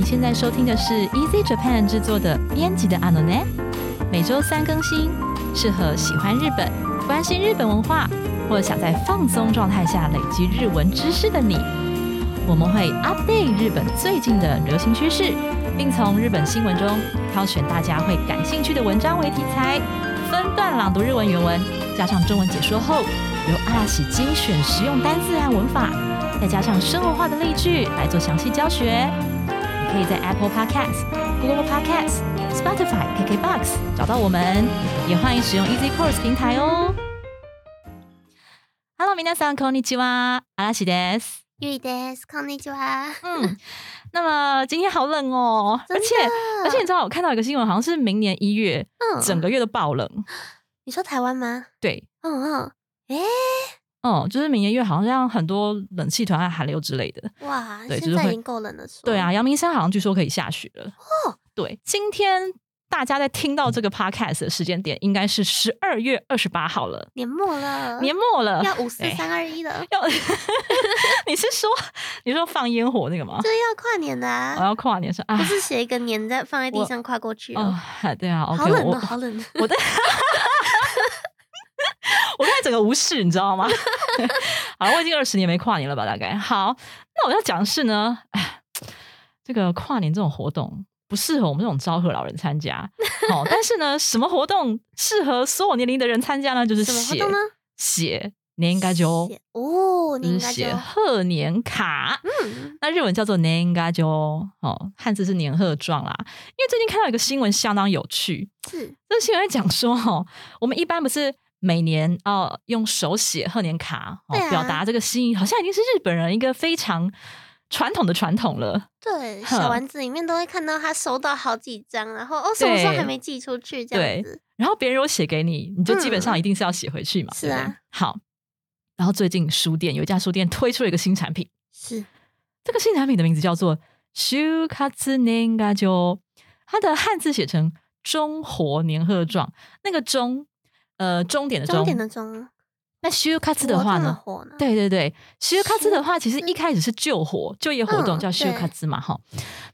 你现在收听的是 Easy Japan 制作的编辑的 a n o n 每周三更新，适合喜欢日本、关心日本文化，或想在放松状态下累积日文知识的你。我们会 update 日本最近的流行趋势，并从日本新闻中挑选大家会感兴趣的文章为题材，分段朗读日文原文，加上中文解说后，由阿拉喜精选实用单字和文法，再加上生活化的例句来做详细教学。你可以在 Apple Podcast、Google Podcast、Spotify、KKBox 找到我们，也欢迎使用 Easy Course 平台哦。Hello，皆さんこんにちは、阿拉喜です。ゆいです。こんにちは。嗯，那么今天好冷哦，而且而且你知道我看到一个新闻，好像是明年一月嗯，整个月都爆冷，你说台湾吗？对，嗯嗯，诶， 嗯，就是明年一月好像很多冷气团和寒流之类的。哇，对现在已经够冷了。对啊，，阳明山好像据说可以下雪了。哦，对，今天大家在听到这个 podcast 的时间点，应该是十二月二十八号了，年末了，年末了。要五四三二一了，要，你是说你说放烟火那个吗？这要跨年的我啊，要跨年是啊不，是写一个年在放在地上跨过去哦哦，，对啊好冷哦，好冷。我的，我刚才整个无视，你知道吗？好，我已经二十年没跨年了吧？大概好，那我要讲的是呢，哎，这个跨年这种活动不适合我们这种昭和老人参加。哦，但是呢，什么活动适合所有年龄的人参加呢？就是什么活写动呢？写年应该就写哦，就是你应该写贺年卡。嗯，那日文叫做年应该就哦，汉字是年贺状啦。因为最近看到一个新闻相当有趣，是这个新闻在讲说，哦，我们一般不是每年哦用手写贺年卡哦啊。表达这个心意，好像已经是日本人一个非常传统的传统了。对，小丸子里面都会看到他收到好几张，然后哦，什么时候还没寄出去这样子，然后别人如果写给你，你就基本上嗯。一定是要写回去嘛，是啊。好，然后最近书店有一家书店推出了一个新产品，是。这个新产品的名字叫做“修卡兹年嘎就”，它的汉字写成“中活年贺状”，那个“中”呃终点的“终点的终，那修卡兹的话呢？对对对，修卡兹的话，其实一开始是救火就业活动，嗯叫修卡兹嘛，哈。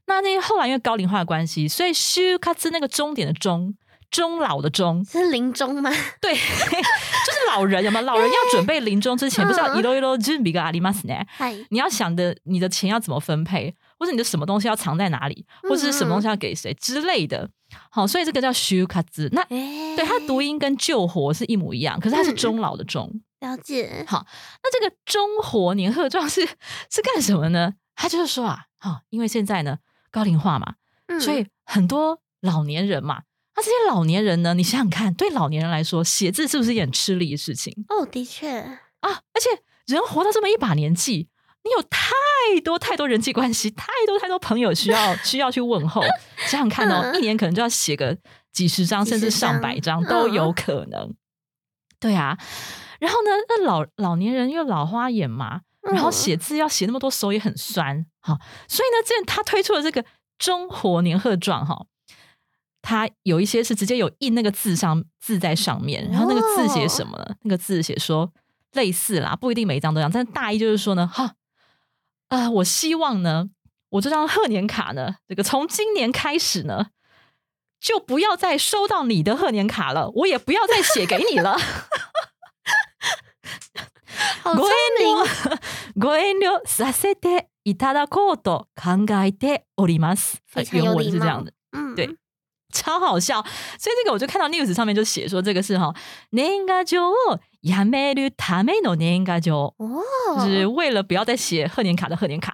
那那后来因为高龄化的关系，所以修卡兹那个终点的终，终老的终，是临终吗？对，就是老人有没有？老人要准备临终之前，不是要嗯一路一路准备个阿里马斯呢？嗨，你要想的你的钱要怎么分配，或者你的什么东西要藏在哪里，或者是什么东西要给谁之类的。好，所以这个叫修卡兹。那哎，对它读音跟救活是一模一样，可是它是嗯终老的终。了解，好那这个中活年贺状是是干什么呢？他就是说啊，好、因为现在呢高龄化嘛，嗯所以很多老年人嘛，那这些老年人呢，你想想看，对老年人来说，写字是不是一件很吃力的事情哦，的确，啊？而且人活到这么一把年纪，你有太多太多人际关系，太多太多朋友需要 需要去问候。想想看哦，嗯一年可能就要写个几十张，甚至上百张张都有嗯可能。对啊，然后呢，那老老年人又老花眼嘛，然后嗯写字要写那么多，手也很酸，哈、所以呢，这他推出了这个中活年贺状，哈，他有一些是直接有印那个字上字在上面，然后那个字写什么呢？那个字写说类似啦，不一定每一张都一样，但是大意就是说呢，哈，啊、我希望呢，我这张贺年卡呢，这个从今年开始呢。就不要再收到你的贺年卡了，我也不要再写给你了。好聪ご遠明，慮ご遠慮させていただこうと考えております。非常原有礼貌文是这样的，，嗯，对超好笑。所以这个我就看到 news 上面就写说，这个是哈年賀状を やめるための年賀状，哦，就是为了不要再写贺年卡的贺年卡，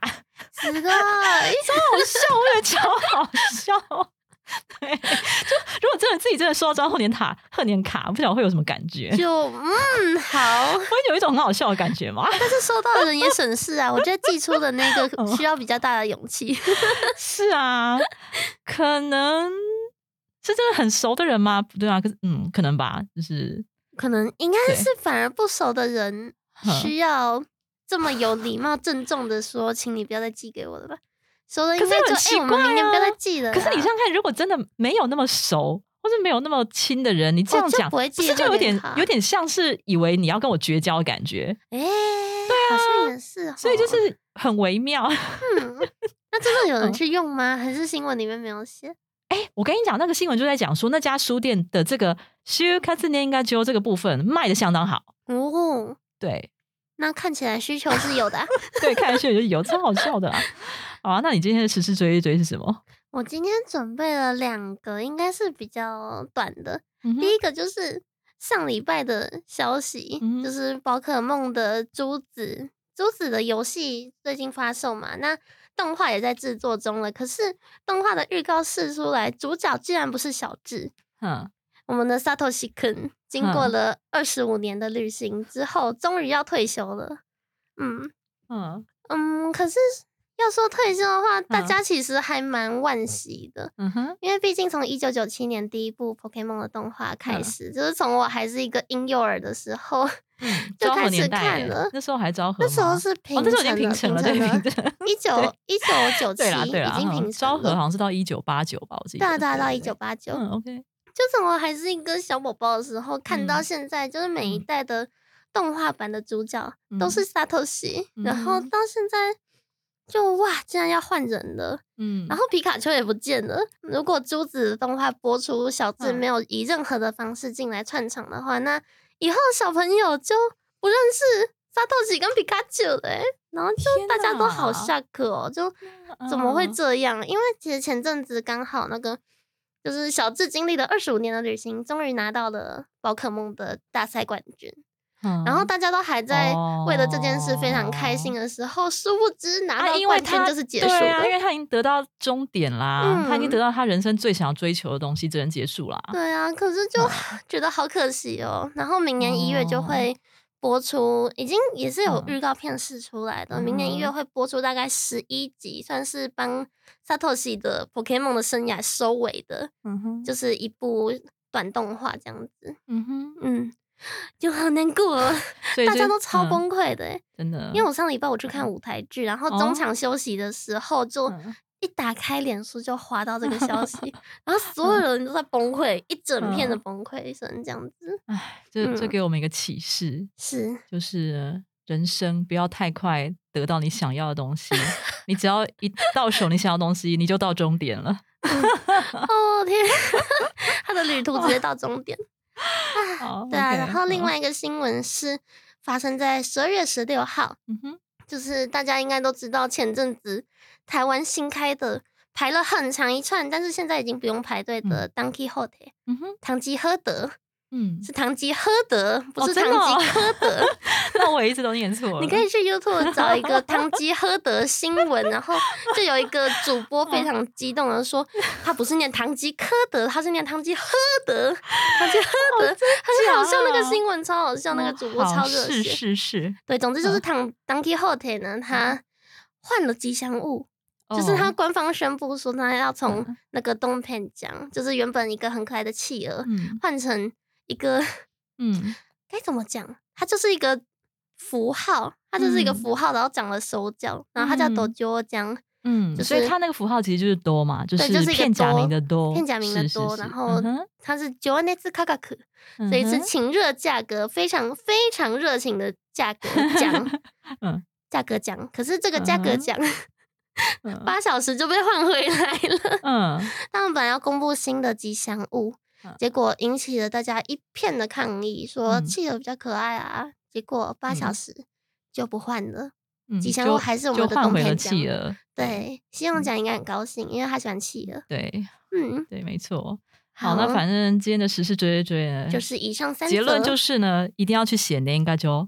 超是个，好笑，我觉得超好笑。对，就如果真的自己真的收到张贺年卡贺年卡，不晓得会有什么感觉，就嗯好，会有一种很好笑的感觉吗？但是收到的人也省事啊，我觉得寄出的那个嗯需要比较大的勇气，是啊，可能是真的很熟的人吗？不对啊，可是嗯，可能吧，就是 可能应该是反而不熟的人需要这么有礼貌、郑重的说，请你不要再寄给我了吧。熟的应该就哎、很奇我们明年不要怪啊再寄了。可是你想想看，如果真的没有那么熟，或是没有那么亲的人，你这样讲，不是就有点有点像是以为你要跟我绝交的感觉，哎、对啊，好像也是哦，所以就是很微妙。嗯，那真的有人嗯去用吗？还是新闻里面没有写？哎，我跟你讲，那个新闻就在讲说，那家书店的这个 “shu k a t s u n e n g a j o 这个部分卖的相当好。哦，对那看起来需求是有的啊、对，看下去就有，超好笑的啦。好啊，那你今天的时事追一追是什么？我今天准备了两个，应该是比较短的。嗯第一个就是上礼拜的消息，嗯就是宝可梦的珠子，珠子的游戏最近发售嘛，那动画也在制作中了。可是动画的预告试出来，主角竟然不是小智，嗯，我们的 Satoshi Kun 经过了二十五年的旅行之后，终于要退休了。嗯嗯嗯，可是要说退休的话，大家其实还蛮惋惜的。嗯哼，因为毕竟从一九九七年第一部 Pokemon 的动画开嗯始，就是从我还是一个婴幼儿的时候，嗯，就开始看了那时候还昭和那时候是平哦，那时候已经平成了，对，平成 的。一九一九九七已经嗯平成了昭和好像是到一九八九吧，我记得。对啊对啊，到对一九。八九，嗯，OK，就从我还是一个小宝宝的时候看到嗯现在，就是每一嗯代的动画版的主角都是 Satoshi，然后嗯到现在就哇，竟然要换人了。嗯，然后皮卡丘也不见了。如果珠子的动画播出，小智嗯没有以任何的方式进来串场的话，那以后小朋友就不认识沙透喜跟皮卡丘了、欸。然后就大家都好哪 shock 哦，就怎么会嗯这样？因为其实前阵子刚好那个就是小智经历了二十五年的旅行，终于拿到了宝可梦的大赛冠军。嗯然后大家都还在为了这件事非常开心的时候，殊不知拿啊，到冠军他就是结束的因。为他已经得到终点啦，他已经嗯得到他人生最想要追求的东西，只能结束啦。对啊，可是就 觉得好可惜哦。然后明年一月就会播出，已经也是有嗯预告片试出来的。明年一月嗯会播出大概十一集，算是帮 Satoshi 的 Pokemon 的生涯收尾的，嗯哼，就是一部短动画这样子。嗯哼，嗯，就好难过哦，所以大家都超嗯崩溃的欸。真的，因为我上礼拜我去看舞台剧，然后哦中场休息的时候就嗯一打开脸书就滑到这个消 息，然后所有人都在崩溃，一整片的嗯崩溃声这样子。唉，这这嗯给我们一个启示，是，就是人生不要太快得到你想要的东西，你只要一到手你想要的东西，你就到终点了。哦天，他的旅途直接到终点。好对啊然后另，外一个新闻是发生在十二月十六号，嗯哼，就是大家应该都知道，前阵子台湾新开的排了很长一串，但是现在已经不用排队的 Donkey h o t e 嗯哼，唐吉诃德嗯，是唐吉诃德，不哦是唐吉诃德。那我也一直都念错了。你可以去 YouTube 找一个唐吉诃德新闻，然后就有一个主播非常激动的说，他不是念唐吉诃德，他是念唐吉诃德，唐吉诃德，很好笑。那个新闻超好笑，那个主播超热血。是是是，对，总之就是唐唐 o t e 呢，他换了吉祥物。就是他哦，官方宣布说，他要从嗯那个东片奖，就是原本一个很可爱的企鹅，嗯换成一个嗯 该怎么讲？它就是一个符号，它就是一个嗯符号，然后长了手脚，然后它叫嗯斗鸠江，嗯，就是所以它那个符号其实就是多嘛，就是一个片假名的多，片假名的多，是然后它是九万内次卡卡克，所以是嗯哼情热价格非常非常热情的价格奖，嗯价格奖。可是这个价格奖嗯八小时就被换回来了。嗯他们本来要公布新的吉祥物嗯，结果引起了大家一片的抗议，说嗯企鹅比较可爱啊。结果八小嗯时就不换了。嗯，吉祥就物还是我们的就换回了冬天奖企鹅，对，希望嗯奖应该很高兴，因为他喜欢企鹅。对嗯，对，没错。好，那反正今天的时事追追追呢，就是以上三结论就是呢，一定要去写年应该就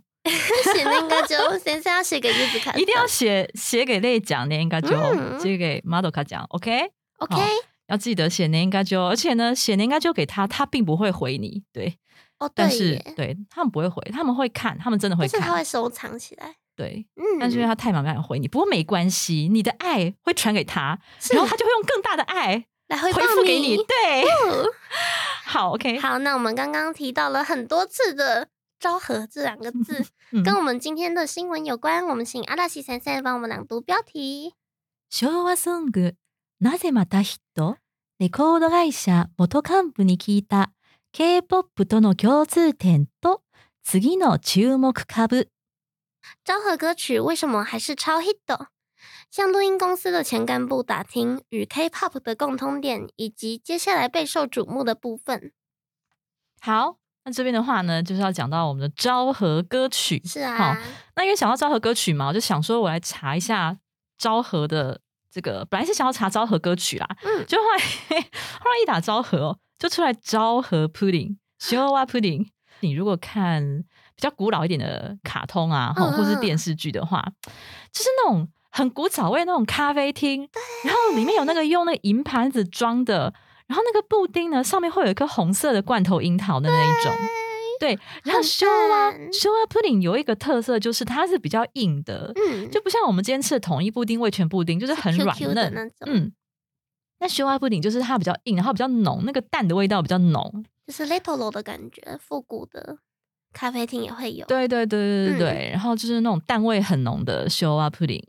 写那应该就先生要写给日子 看，一定要写写给类讲的应该就嗯写给 model 卡讲，OK。OK 好要记得写那应该就，而且呢，写那应该就给他，他并不会回你，对，哦，但是对耶，对他们不会回，他们会看，他们真的会但是他会看，收藏起来。对，嗯，但是因为他太忙，没办法回你。不过没关系，你的爱会传给他，是然后他就会用更大的爱回来回报复给你。对，哦好，OK，好，那我们刚刚提到了很多次的“昭和”这两个字，嗯跟我们今天的新闻有关。我们请阿拉西先生帮我们朗读标题。昭和ソング なぜまたヒットレコード会社元幹部に聞いた K-POP との共通点と次の注目株昭和歌曲为什么还是超 hit？ 向录音公司的前干部打听与 K-pop 的共通点，以及接下来备受瞩目的部分。好，那这边的话呢，就是要讲到我们的昭和歌曲。是啊，好那因为想到昭和歌曲嘛，我就想说我来查一下昭和的 这个，本来是想要查昭和歌曲啦，嗯，就后来后来一打昭和哦，就出来昭和 pudding、show a pudding。你如果看比较古老一点的卡通啊，嗯或或是电视剧的话，就是那种很古早味那种咖啡厅，然后里面有那个用那个银盘子装的，然后那个布丁呢上面会有一颗红色的罐头樱桃的那一种。对，然后很 show a 赞 show a pudding 有一个特色就是它是比较硬的，嗯，就不像我们今天吃的统一布丁、味全布丁，就是很软 QQ 的那嫩。种，嗯，那雪花布丁就是它比较硬，然后比较浓，那个蛋的味道比较浓。就是 Little 的感觉，复古的咖啡厅也会有。对对对对对嗯对，然后就是那种蛋味很浓的雪花布丁，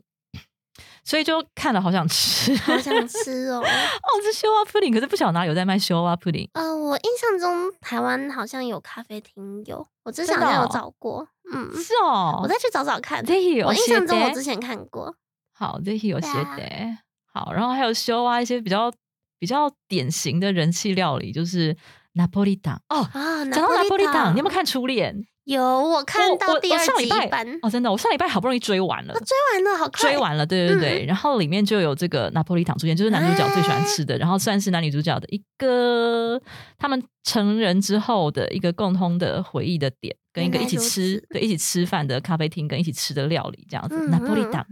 所以就看了好想吃，好想吃哦！哦，这雪花布丁，可是不晓得哪里有在卖雪花布丁。呃，我印象中台湾好像有咖啡厅有，我之前真的好像有哦找过，嗯，是哦，我再去找找看。ぜひ我印教えて象中我之。前看过，好，ぜひ教对啊えて。好，然后还有修啊一些比较比较典型的人气料理，就是拿破利党哦。啊，讲到拿破利党，你有没有看？看《初恋》？ 有，我看到第二集版，哦，真的，我上礼拜好不容易追完了，追完了，好快，追完了，对对对。然后里面就有这个拿破利糖出现，就是男主角最喜欢吃的，然后算是男女主角的一个他们成人之后的一个共通的回忆的点，跟一个一起吃对一起吃饭的咖啡厅，跟一起吃的料理这样子。嗯拿破利糖，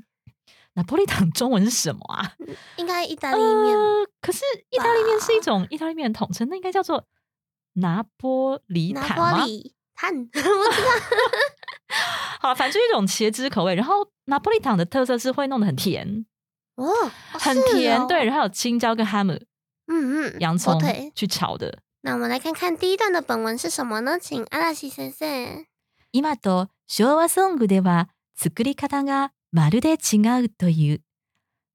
拿破利糖中文是什么啊？应该意大利面呃，可是意大利面是一种意大利面的统称，那应该叫做拿波里拿坦吗炭，我知道，好，反正就是一种茄汁口味。然后拿破利糖的特色是会弄得很甜，哦，很是甜，哦对，然后有青椒跟 ham 嗯嗯，洋葱。去炒的。那我们来看看第一段的本文是什么呢？请阿拉西先生。今と昭和ソングでは作り方がまるで違うという。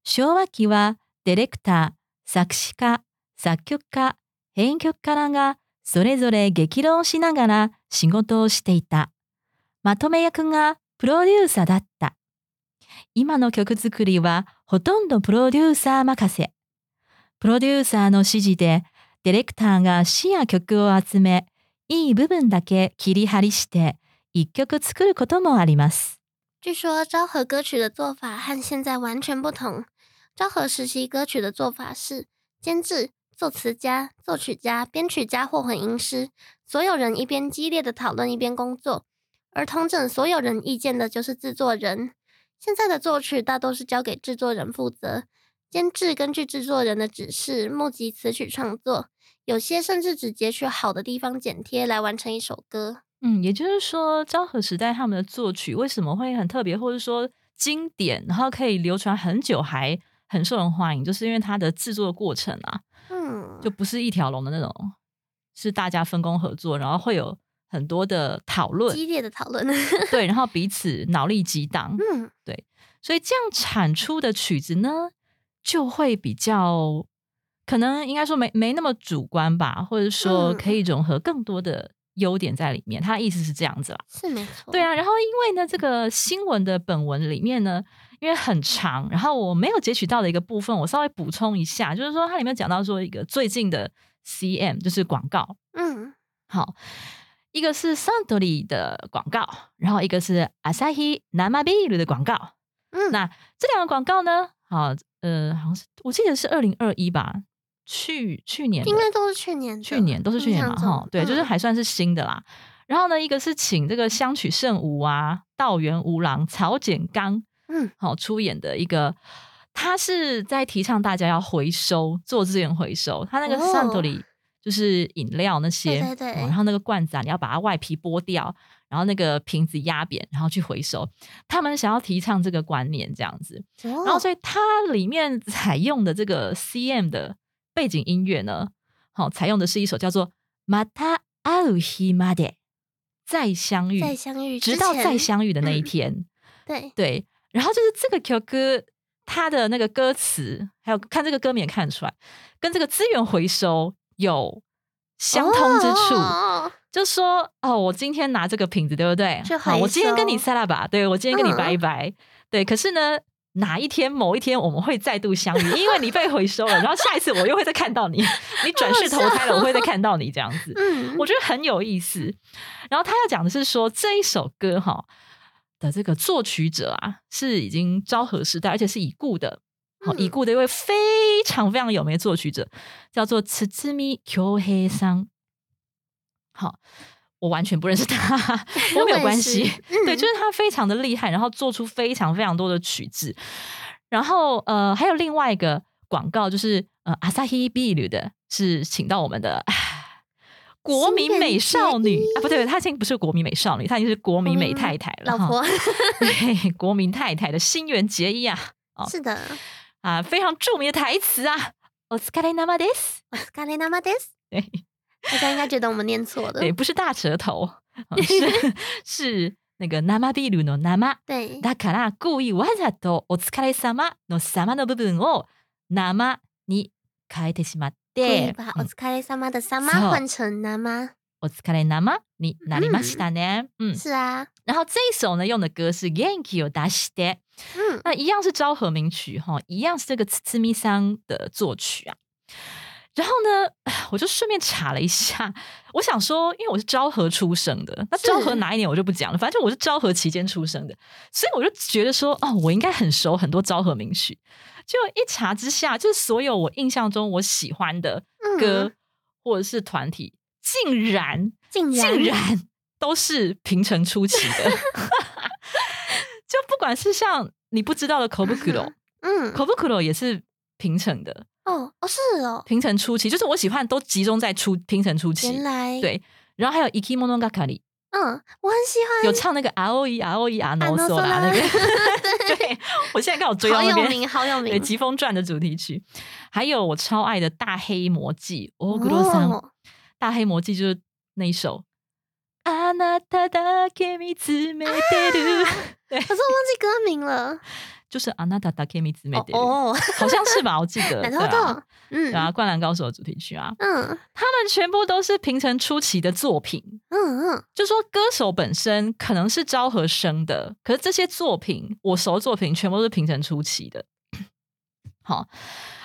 昭和期はディレクター、作詞家、作曲家、編曲家らがそれぞれ激論しながら仕事をしていた。まとめ役がプロデューサーだった。今の曲作りはほとんどプロデューサー任せ。プロデューサーの指示でディレクターが詩や曲を集め、いい部分だけ切り張りして一曲作ることもあります。据说昭和歌曲的做法和现在完全不同。昭和时期歌曲的做法是监制、作词家、作曲家、编曲家或混音师，所有人一边激烈的讨论一边工作，而统整所有人意见的就是制作人。现在的作曲大多是交给制作人负责，监制根据制作人的指示募集词曲创作，有些甚至只截取好的地方剪贴来完成一首歌。嗯，也就是说，昭和时代他们的作曲为什么会很特别，或者说经典，然后可以流传很久，还很受人欢迎，就是因为它的制作过程啊，嗯，就不是一条龙的那种，是大家分工合作，然后会有很多的讨论，激烈的讨论。对，然后彼此脑力激荡，嗯，对所以这样产出的曲子呢，就会比较可能应该说没没那么主观吧，或者说嗯可以融合更多的优点在里面。他的意思是这样子啦。是没错。对啊，然后因为呢，这个新闻的本文里面呢，因为很长，然后我没有截取到的一个部分，我稍微补充一下，就是说它里面讲到说一个最近的 CM 就是广告，嗯，好，一个是 Suntory 的广告，然后一个是 Asahi Namabiru 的广告。嗯那这两个广告呢，好，呃，好像是我记得是二零二一吧，去去年的应该都是去年，去年都是去年嘛，哈，对，就是嗯还算是新的啦。然后呢，一个是请这个香取慎吾啊、道元吾郎、曹简刚，嗯，好出演的一个，他是在提倡大家要回收做资源回收，他那个哦 Suntory 就是饮料那些，对对对哦然后那个罐子啊，你要把它外皮剥掉，然后那个瓶子压扁，然后去回收。他们想要提倡这个观念，这样子。然然后所以它里面采用的这个 CM 的背景音乐呢，好、采用的是一首叫做《また会う日まで》，再相遇，再相遇之直到前再相遇的那一嗯天。对，对， 然后就是这个 Q 歌，它的那个歌词，还有看这个歌名也看得出来，跟这个资源回收有相通之处。哦就说哦，我今天拿这个瓶子，对不对？好，我今天跟你收塞拉吧，对我今天跟你嗯拜一拜，对。可是呢，哪一天某一天我们会再度相遇，因为你被回收了，然后下一次我又会再看到你，你转世投胎了，我会再看到你这样子。嗯，我觉得很有意思。然后他要讲的是说这一首歌哈的这个作曲者啊是已经昭和时代，而且是已故的，好、嗯已故的一位非常非常有名的作曲者，叫做慈之米 Q 黑桑。好，我完全不认识他，我没有关系。嗯对，就是他非常的厉害，然后做出非常非常多的曲子。然后呃，还有另外一个广告，就是呃，Asahi Biru 的，是请到我们的。唉国民美少女啊，不对，她已经不是国民美少女，她已经是国民美太太了。哈老婆对，国民太太的新垣结衣啊，哦是的，啊，非常著名的台词啊，お疲れ様です。我是咖喱妈妈 des，对大家应该觉得我们念错了对，，不是大舌头，呃是是那个生ビールの生。对，だから故意わざとお疲れ様の様の部分を生に変えてしまっ 故意て、把うん我是咖喱萨妈的萨妈そう换成拿妈，お疲れ生になりましたね。嗯，是啊，然后这一首呢用的歌是元気を出して，嗯，那一样是昭和名曲哈，一样是这个つみ桑的作曲啊。然后呢，我就顺便查了一下，我想说，因为我是昭和出生的，那是昭和哪一年我就不讲了，反正我是昭和期间出生的，所以我就觉得说，哦，我应该很熟很多昭和名曲。 就一查之下，就是所有我印象中我喜欢的嗯歌、或者是团体，竟然竟然竟然都是平成初期的，就不管是像你不知道的 Kobukuro，Kobukuro 嗯，也是平成的，哦哦是哦，平成初期，就是我喜欢都集中在初平成初期原。来，对，然后还有 Ikimonogatari 嗯，我很喜欢，有唱那个 R O E R O E R No no So 啦 Sora 那个，对我现在刚好追到那边。好有名，好有对《名，疾风传》的主题曲，还有我超爱的大黑魔记《o g r o 桑》哦大黑魔记就是那一首。あなただけ見つめてる，对，可是我忘记歌名了， 就是あなただけ見つめてる，哦，好像是吧？我记得，奶头对啊豆，嗯对啊，《灌篮高手》的主题曲啊，嗯他们全部都是平成初期的作品。嗯嗯，就说歌手本身可能是昭和生的，可是这些作品，我熟的作品全部都是平成初期的。好，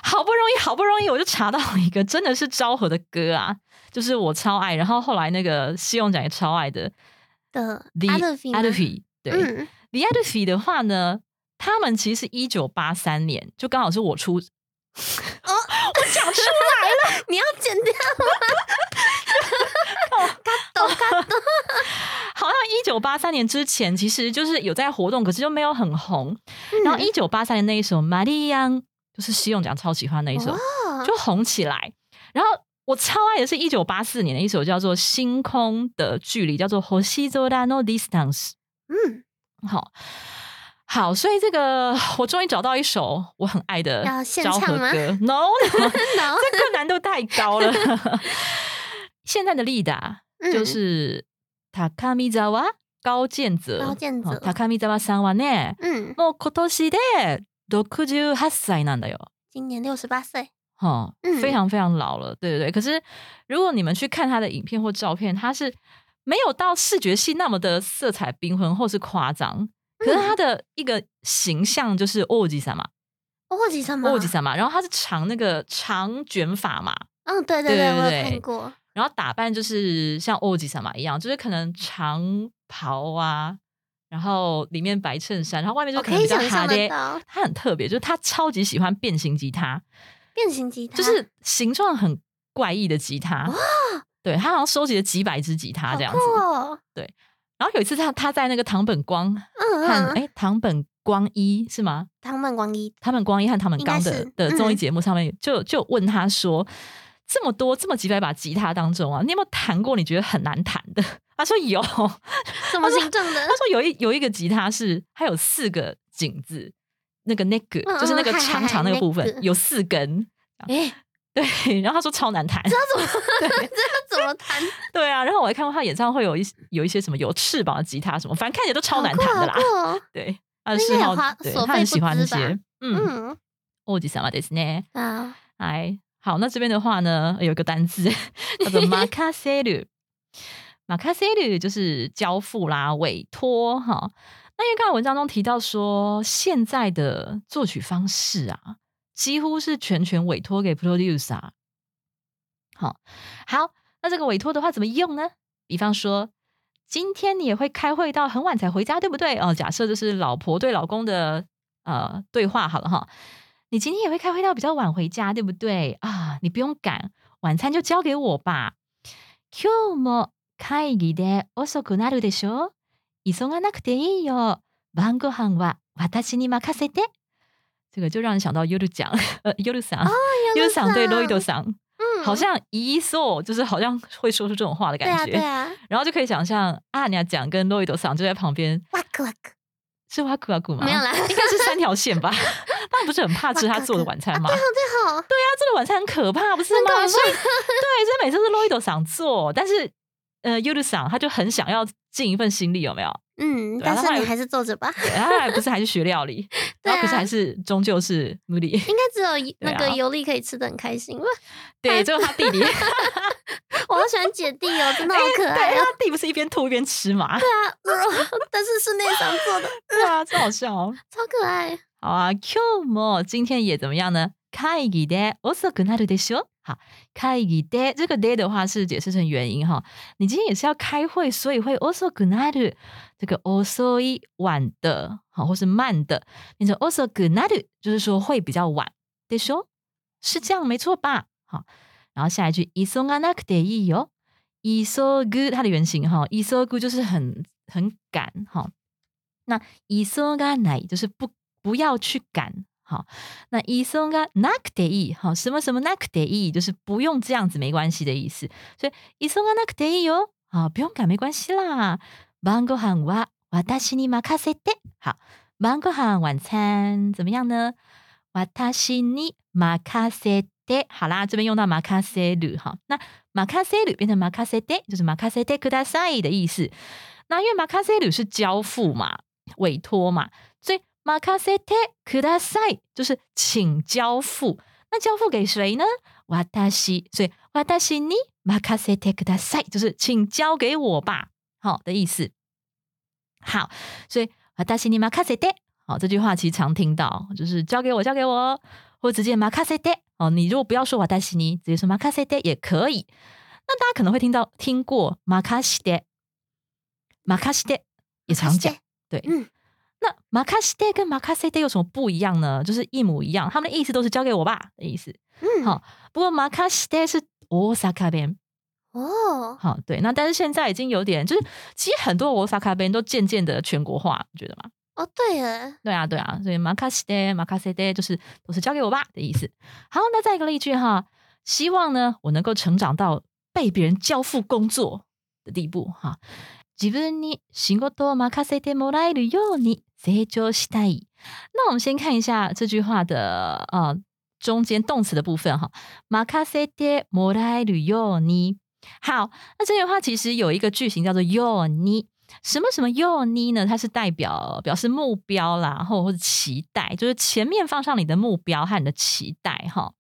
好不容易，好不容易，我就查到一个真的是昭和的歌啊，就是我超爱，然后后来那个西用奖也超爱的的 The 阿勒菲吗 Adelphi，对、嗯 The Adelphi 的话呢， 他们其实一九八三年，就刚好是我出，哦，我讲出来了，你要剪掉 吗？嘎抖嘎抖，好像一九八三年之前，其实就是有在活动，可是就没有很红。然后一九八三年那一首《玛丽安》，就是西用奖超喜欢那一首，哦就红起来。然后我超爱的是一九八四年的一首叫做《星空的距离》，叫做《星空の distance》。嗯，好。好，所以这个我终于找到一首我很爱的要现昭和唱吗歌。No，, no 然后这个难度太高了。现在的丽达就嗯是高見沢高健泽，高健泽哦高見沢さんはね、嗯，もう今年で68歳なんだよ。今年六十八岁，哈、嗯非常非常老了，对对对。可是如果你们去看他的影片或照片，他是没有到视觉系那么的色彩缤纷或是夸张， 可是他的一个形象就是欧吉萨嘛，哦，几什么？欧吉萨嘛，然后他是长那个长卷发嘛，嗯，对对我有对对对看过，然后打扮就是像欧吉萨玛一样，就是可能长袍啊，然后里面白衬衫，然后外面就可以可能比较想象得。到他很特别，就是他超级喜欢变形吉他，变形吉他，就是形状很怪异的吉他。对他好像收集了几百支吉他这样子。酷哦，然后有一次他他在那个唐本光和嗯嗯，哎堂本光一是吗？唐本光一，唐本光一和唐本刚的的综艺节目上面就就问他说。这么多这么几百把吉他当中啊，你有没有弹过你觉得很难弹的？他说有，什么形状的他？说有一有一个吉他是它有四个颈子，那个 neck 嗯就是那个长长那个部分有四根。哎，对，然后他说超难弹，这怎么这怎么弹？对啊。然后我还看过他演唱会有一有一些什么有翅膀的吉他什么，反正看起来都超难弹的啦好。酷哦对，他的应嗜好该有花，对他很所费不喜欢那赀吧些。嗯，嗯欧吉萨玛ですね。啊，哎，好，那这边的话呢，有一个单字叫做马卡塞鲁。马卡塞鲁就是交付啦、委托哈。 那因为刚才文章中提到说，现在的作曲方式啊， 几乎是全权委托给 producer。好，好，那这个委托的话怎么用呢？比方说，今天你也会开会到很晚才回家，对不对？哦，假设这是老婆对老公的呃对话，好了哈。你今天也会开会到比较晚回家，对不对？啊，你不用赶，晚餐就交给我吧。今日も会議で遅くなるでしょ。急がなくていいよ。晩ご飯は私に任せて。 这个就让人想到 Yoru 讲，呃，Yoru 桑，Yoru 桑对 Loido 桑，嗯，好像一说就是好像会说出这种话的感觉。对啊，然后就可以想象阿尼亚讲跟 Loido 桑就在旁边，哇克哇克，是哇酷哇酷吗？没有啦应该是三条线吧。他们不是很怕吃他做的晚餐吗？最好，最好，对啊做的晚餐很可怕，不是吗？所以对，所以每次是 Loido 想做，但是呃 y u d 想他就很想要尽一份心力，有没有？嗯，但是你还是坐着吧，对，他后来不是还是学料理，对然后可是啊还是终究是努力。应该只有那对啊个尤利可以吃的很开心。哇，对，最后他弟弟，我好喜欢姐弟哦，真的好可爱对，哦。他弟不是一边吐一边吃嘛？啊，但是室内上做的，对啊，真好笑哦。超可爱。好啊，今日も今天也怎么样呢？会議で遅くなるでしょ。 好，会議で这个 de 的话是解释成原因哈。你今天也是要开会，所以会遅くなる。这个遅い晚的，好，或是慢的，变成遅くなる，就是说会比较晚でしょ。是这样没错吧？好，然后下一句急がなくていいよ。急ぐ它的原型哈，急ぐ就是很很赶哈。那急がない就是不不要去赶， 好。那急がなくていい，好，什么什么なくていい，就是不用这样子没关系的意思。所以急がなくていいよ，好，不用赶没关系啦。晩ご飯は私に任せて，好，晩ご飯晚餐怎么样呢？私に任せて，好啦，这边用到任せる，哈，那任せる变成任せて，就是任せてください的意思。那因为任せる是交付嘛，委托嘛， 所以任せてください就是请交付。那交付给谁呢？私，所以私に任せてください就是请交给我吧，好的意思。好，所以私に任せて，好这句话其实常听到，就是交给我，交给我，或直接任せて。哦，你如果不要说私に，直接说任せて也可以。那大家可能会听到听过任して，任して也常讲。对，嗯， 那任して跟任せて有什么不一样呢？就是一模一样，他们的意思都是交给我吧的意思。嗯，好不过任して是大阪弁，哦，好对。那但是现在已经有点，就是其实很多大阪弁都渐渐的全国化，你觉得吗？哦，对耶，对啊，对啊，所以任して、任せて就是都是交给我吧的意思。好，那再一个例句哈，希望呢我能够成长到被别人交付工作的地步哈。自分に仕事を任せてもらえるように 成長したい。那我们先看一下这句话的呃中间动词的部分哈，任せてもらえるように。好，那这句话其实有一个句型叫做ように。什么什么ように呢？它是代表表示目标啦，或或者期待，就是前面放上你的目标和你的期待哈。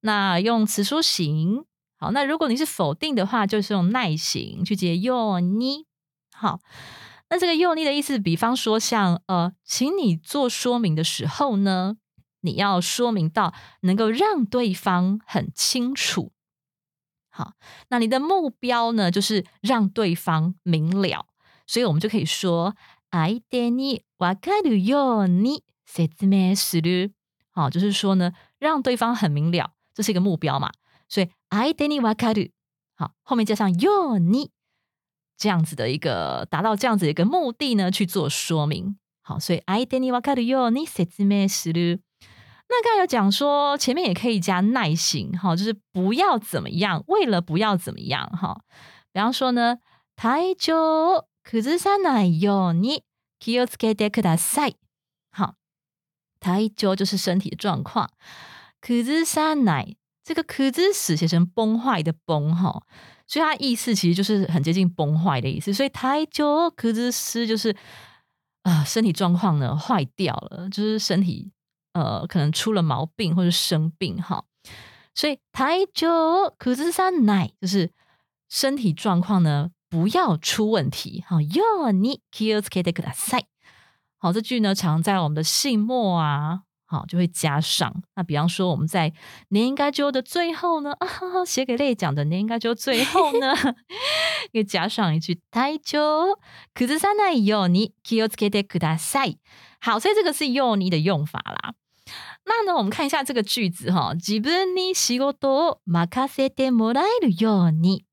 那用词书形，好，那如果你是否定的话，就是用耐形去接ように。好， 那这个ように的意思，比方说像呃，请你做说明的时候呢，你要说明到能够让对方很清楚。好，那你的目标呢，就是让对方明了，所以我们就可以说相手にわかるように説明する。好，就是说呢，让对方很明了，这是一个目标嘛，所以相手にわかる，好，后面加上ように， 这样子的一个达到这样子的一个目的呢，去做说明。好，所以相手にわかるように説明する。那刚才有讲说，前面也可以加耐心，哈，就是不要怎么样，为了不要怎么样，哈。比方说呢，体調を崩さないように気をつけてください。好，体調就是身体的状况，崩さない 这个崩死写成崩坏的崩，哈，所以它意思其实就是很接近崩坏的意思。所以体調崩す就是啊、呃身体状况呢坏掉了，就是身体。呃，可能出了毛病或者生病哈，所以体調崩さない就是身体状况呢不要出问题哈。ように気をつけてください。 好，这句呢常在我们的信末啊， 好就会加上。那比方说我们在年该就的最后呢，啊，写给类讲的年该就最后呢，又加上一句太久，可是三奈有你 k i o s k e t e kudasai。好，所以这个是よ你的用法啦。那呢，我们看一下这个句子哈，自分に仕事を任せてもらえるように。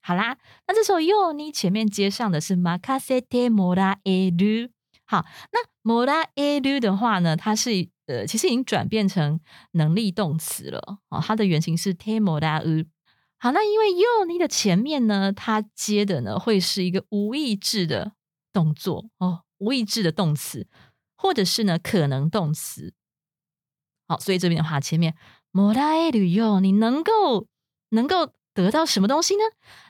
好啦，那这时候よ你前面接上的是任せてもらえる。好，那もらえる的话呢，它是 呃，其实已经转变成能力动词了哦，它的原型是てもらう。好，那因为よ你的前面呢，它接的呢会是一个无意志的动作哦，无意志的动词，或者是呢可能动词。好，所以这边的话，前面もらえるよ，你能够能够得到什么东西呢？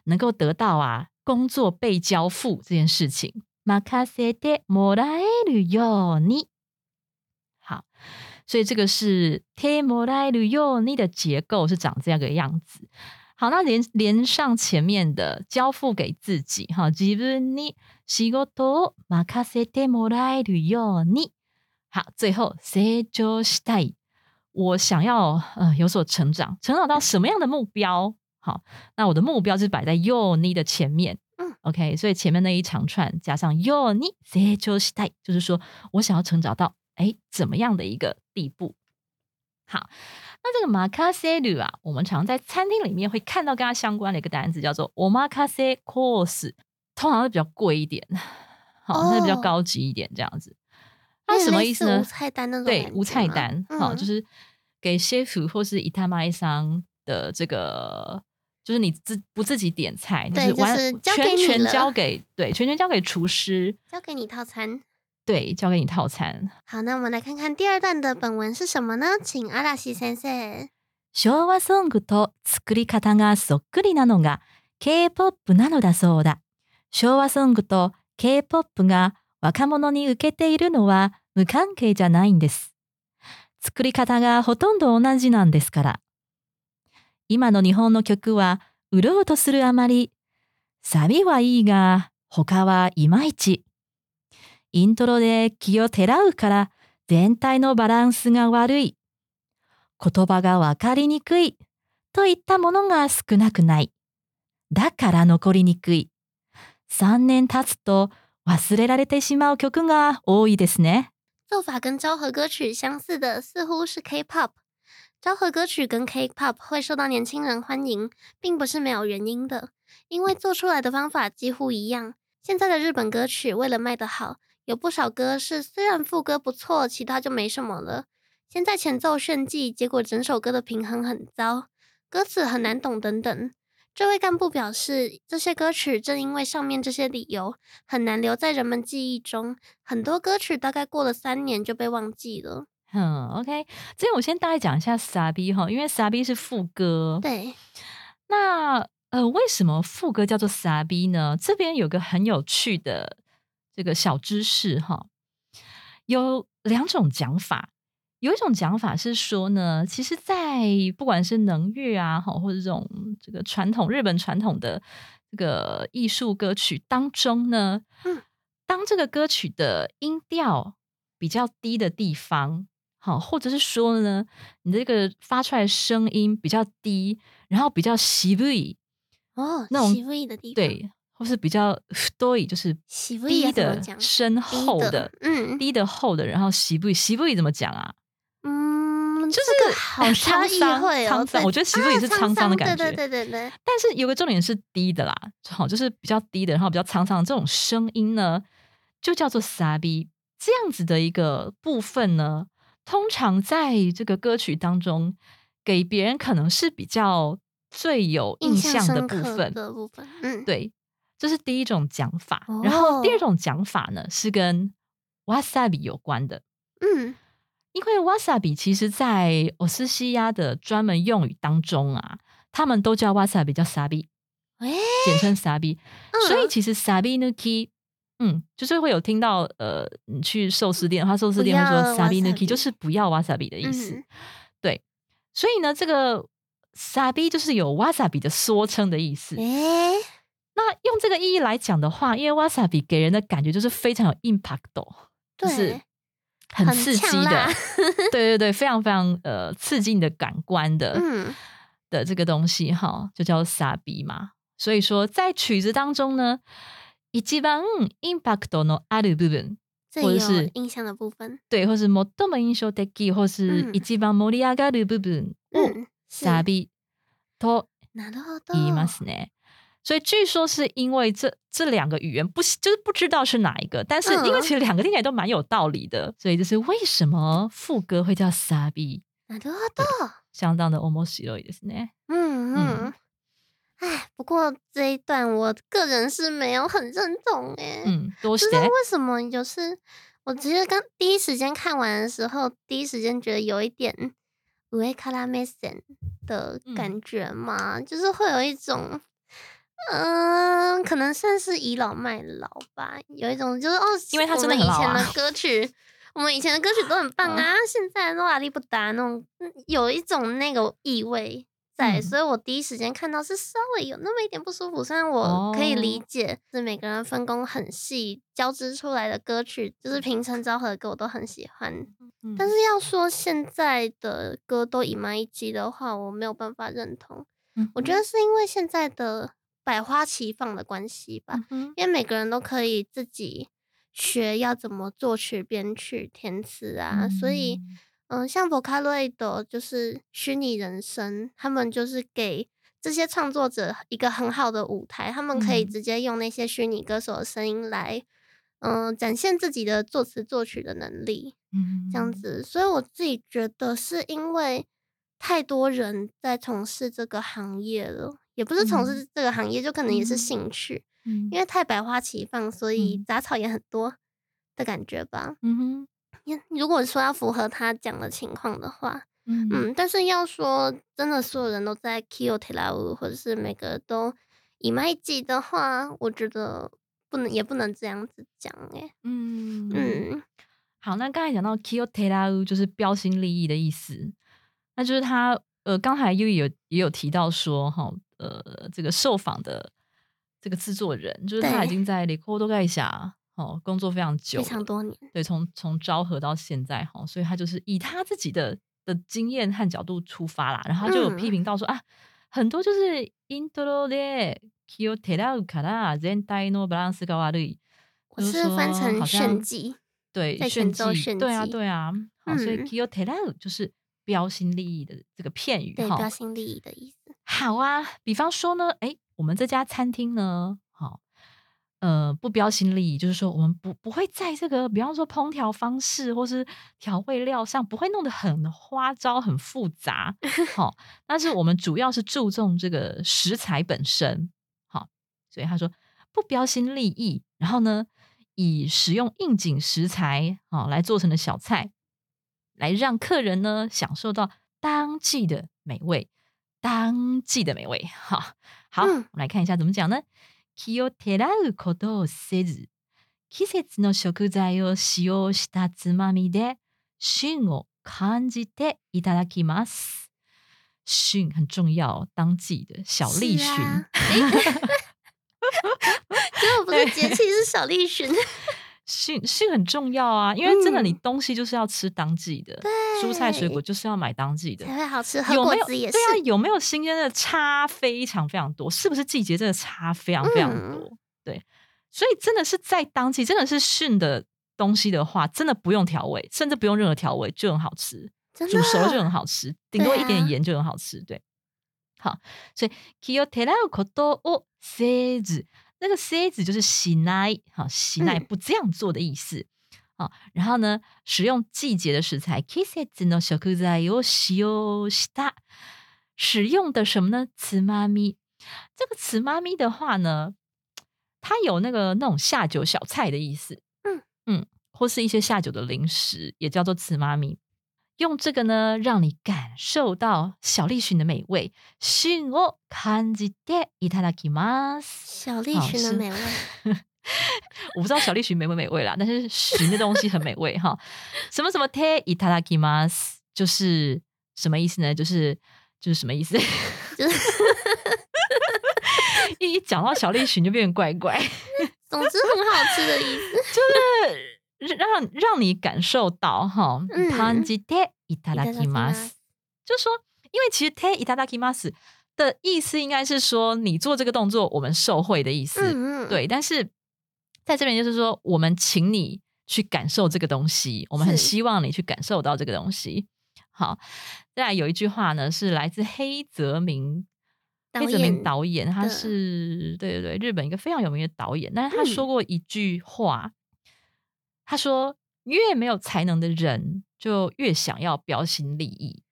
能够得到啊，工作被交付这件事情。任せてもらえるよ你。好， 所以这个是てもらえるよ你的结构是长这样个样子。好，那连连上前面的交付给自己，哈，自分に仕事を任せてもらえるよ你。好，最后成長したい。我想要呃有所成长，成长到什么样的目标？好，那我的目标是摆在 you 你的前面，嗯，OK，所以前面那一长串加上 you 你 say 就是带，就是说我想要成长到 哎怎么样的一个地步？好，那这个 makase 啊，我们常在餐厅里面会看到跟它相关的一个单词叫做 omakase course，通常会比较贵一点，好，那比较高级一点这样子。那什么意思呢？无菜单那种对，无菜单，好，嗯就是给 chef 或是伊塔麦桑的这个，就是你自不自己点菜，对是完就是全权交给对，全权交给厨师，交给你套餐。对，交给你套餐。好，那我们来看看第二段的本文是什么呢？请阿拉西先生。昭和ソングと作り方がそっくりなのが K-POP なのだそうだ。昭和ソングと K-POP が若者に受けているのは無関係じゃないんです。作り方がほとんど同じなんですから。今の日本の曲は売ろうとするあまり、サビはいいが他はいまいち。イントロで気をてらうから全体のバランスが悪い。言葉がわかりにくいといったものが少なくない。だから残りにくい。3年経つと忘れられてしまう曲が多いですね。做法跟昭和歌曲相似的，似乎是 K-pop。昭和歌曲跟 K-pop 会受到年轻人欢迎，并不是没有原因的，因为做出来的方法几乎一样。现在的日本歌曲为了卖得好，有不少歌是虽然副歌不错，其他就没什么了。先在前奏炫技，结果整首歌的平衡很糟，歌词很难懂等等。这位干部表示，这些歌曲正因为上面这些理由，很难留在人们记忆中。很多歌曲大概过了三年就被忘记了。嗯，OK，这边我先大概讲一下傻逼哈，因为傻逼是副歌。对，那呃，为什么副歌叫做傻逼呢？这边有个很有趣的这个小知识哈，有两种讲法。有一种讲法是说呢，其实，在不管是能乐啊，哈，或者这种这个传统日本传统的这个艺术歌曲当中呢，嗯，当这个歌曲的音调比较低的地方，好，或者是说呢，你这个发出来的声音比较低，然后比较细微，哦，那种细微的地方，，对，或是比较多以，就是低的？深厚的、嗯低的厚的，然后细微细微怎么讲啊？嗯，就这个是 好沧桑沧桑对我觉得喜不也是啊沧桑的感觉对对对但是有个重点是低的啦，好，就是比较低的，然后比较沧桑的这种声音呢，就叫做傻逼。这样子的一个部分呢，通常在这个歌曲当中，给别人可能是比较最有印象的部分。的部分，嗯，对，这是第一种讲法。然后第二哦种讲法呢，是跟 wasabi 有关的。嗯，因为 wasabi 其实，在欧斯西亚的专门用语当中啊，他们都叫 wasabi 叫 sabi，喂，简称 sabi。嗯所以其实 sabi nuki，嗯，就是会有听到呃，你去寿司店的话，寿司店会说不要 sabi nuki，就是不要 wasabi 的意思。嗯对，所以呢，这个 sabi 就是有 wasabi 的缩称的意思。诶，那用这个意义来讲的话，因为 wasabi 给人的感觉就是非常有 impact， 就是对，很很刺激的呛辣，对对对，非常非常呃刺激你的感官的，嗯的这个东西哈，就叫傻逼嘛。所以说，在曲子当中呢，一番インパクトのある部分，这里或者是有印象的部分，对，或是最も印象的，或是嗯一番盛り上がる部分を嗯，是サビとなるほど言いますね。 所以据说是因为这这两个语言不就是不知道是哪一个，但是因为嗯其实两个听起来都蛮有道理的，所以这是为什么副歌会叫サビ，なるほど。相当的面白いですね。嗯嗯，哎，不过这一段我个人是没有很认同哎、嗯，どう不知道して？为什么，就是我其实刚第一时间看完的时候，第一时间觉得有一点上から目線的嗯感觉嘛，就是会有一种。 嗯，可能算是倚老卖老吧，有一种就是哦，因为它我真的很老们以前的啊歌曲，我们以前的歌曲都很棒啊，现在都阿力不达那种，嗯有一种那个意味在，嗯所以我第一时间看到是稍微有那么一点不舒服。虽然我可以理哦解，是每个人分工很细，交织出来的歌曲，就是平成昭和的歌我都很喜欢。嗯但是要说现在的歌都一卖一机的话，我没有办法认同。嗯我觉得是因为现在的百花齐放的关系吧，嗯因为每个人都可以自己学要怎么作曲、编曲、填词啊，所以嗯。嗯，像 Vocaloid 就是虚拟人生，他们就是给这些创作者一个很好的舞台，他们可以嗯。直接用那些虚拟歌手的声音来，嗯，展现自己的作词作曲的能力，嗯这样子。所以我自己觉得是因为太多人在从事这个行业了，也不是从事这个行业，就可能也是嗯。兴趣，嗯。因为太百花齐放，所以嗯。杂草也很多的感觉吧。嗯哼。因如果说要符合他讲的情况的话，嗯。嗯，但是要说真的，所有人都在 Kyo t e l a u 或者是每个都以麦记的话，我觉得不能也不能这样子讲哎、嗯嗯。好，那刚才讲到 kiyo t e r a u 就是标新立异的意思，那就是他呃，刚才又有也有提到说哈，呃，这个受访的这个制作人，就是他已对经在 r e c o r d 盖下哦工作非常久了，非常多年，对，从从昭和到现在哈，所以他就是以他自己的的经验和角度出发啦，然后他就有批嗯评到说、啊，很多就是 intro で気をてらうから全体のバランスが悪い。我就是是翻说成好像炫技，对，在炫技，前奏炫对啊，技对啊，好，所以嗯 kiyo t e r a u 就是标新立异的这个片语对，哈。标新立异的意思。 好啊，比方说呢，哎，我们这家餐厅呢，好，呃，不标新立异，就是说我们不不会在这个，比方说烹调方式或是调味料上，不会弄得很花招、很复杂，好，但是我们主要是注重这个食材本身，好，所以他说不标新立异，然后呢，以使用应景食材好来做成的小菜，来让客人呢享受到当季的美味。当季的美味，好好，嗯我们来看一下怎么讲呢？気をてらうことをせず、季節の食材を使用したつまみで旬を感じていただきます。旬很重要，当季的小栗旬。是啊结果不是节气，是小栗旬。训训很重要啊，因为真的，你嗯东西就是要吃当季的， 蔬菜水果就是要买当季的，才会好吃，喝有没有？果子也是对。啊，有没有新鲜的差非常非常多，是不是季节真的差非常非常嗯多？对，所以真的是在当季，真的是训的东西的话，真的不用调味，甚至不用任何调味就很好吃，真煮熟了就的很好吃，顶多一点对啊盐就很好吃。对，好，所以気をてらうことをせず，那个せず就是しない，好，しない嗯不这样做的意思。 好，然后呢，使用季节的食材，季節の食材を使用した，使用的什么呢？つまみ。这个つまみ的话呢，它有那个那种下酒小菜的意思，嗯嗯，或是一些下酒的零食，也叫做つまみ。用这个呢，让你感受到小栗旬的美味。旬を感じていただきます。小栗好是旬的美味。 我不知道小栗旬美不美味啦，但是旬的东西很美味哈。什么什么 te itadakimas 就是什么意思呢？就是就是什么意思？就是一一讲到小栗旬就变得怪怪，总之很好吃的意思。就是 让让你感受到哈，嗯感じていただきます。就说，因为其实 te itadakimasu 的意思应该是说你做这个动作，我们受惠的意思。嗯嗯，对，但是 在这边就是说，我们请你去感受这个东西，我们很希望你去感受到这个东西。好，再来有一句话呢，是来自黑泽明。黑泽明演导演，他是对对对，日本一个非常有名的导演。但是他嗯说过一句话，他说：“越没有才能的人，就越想要标新立异。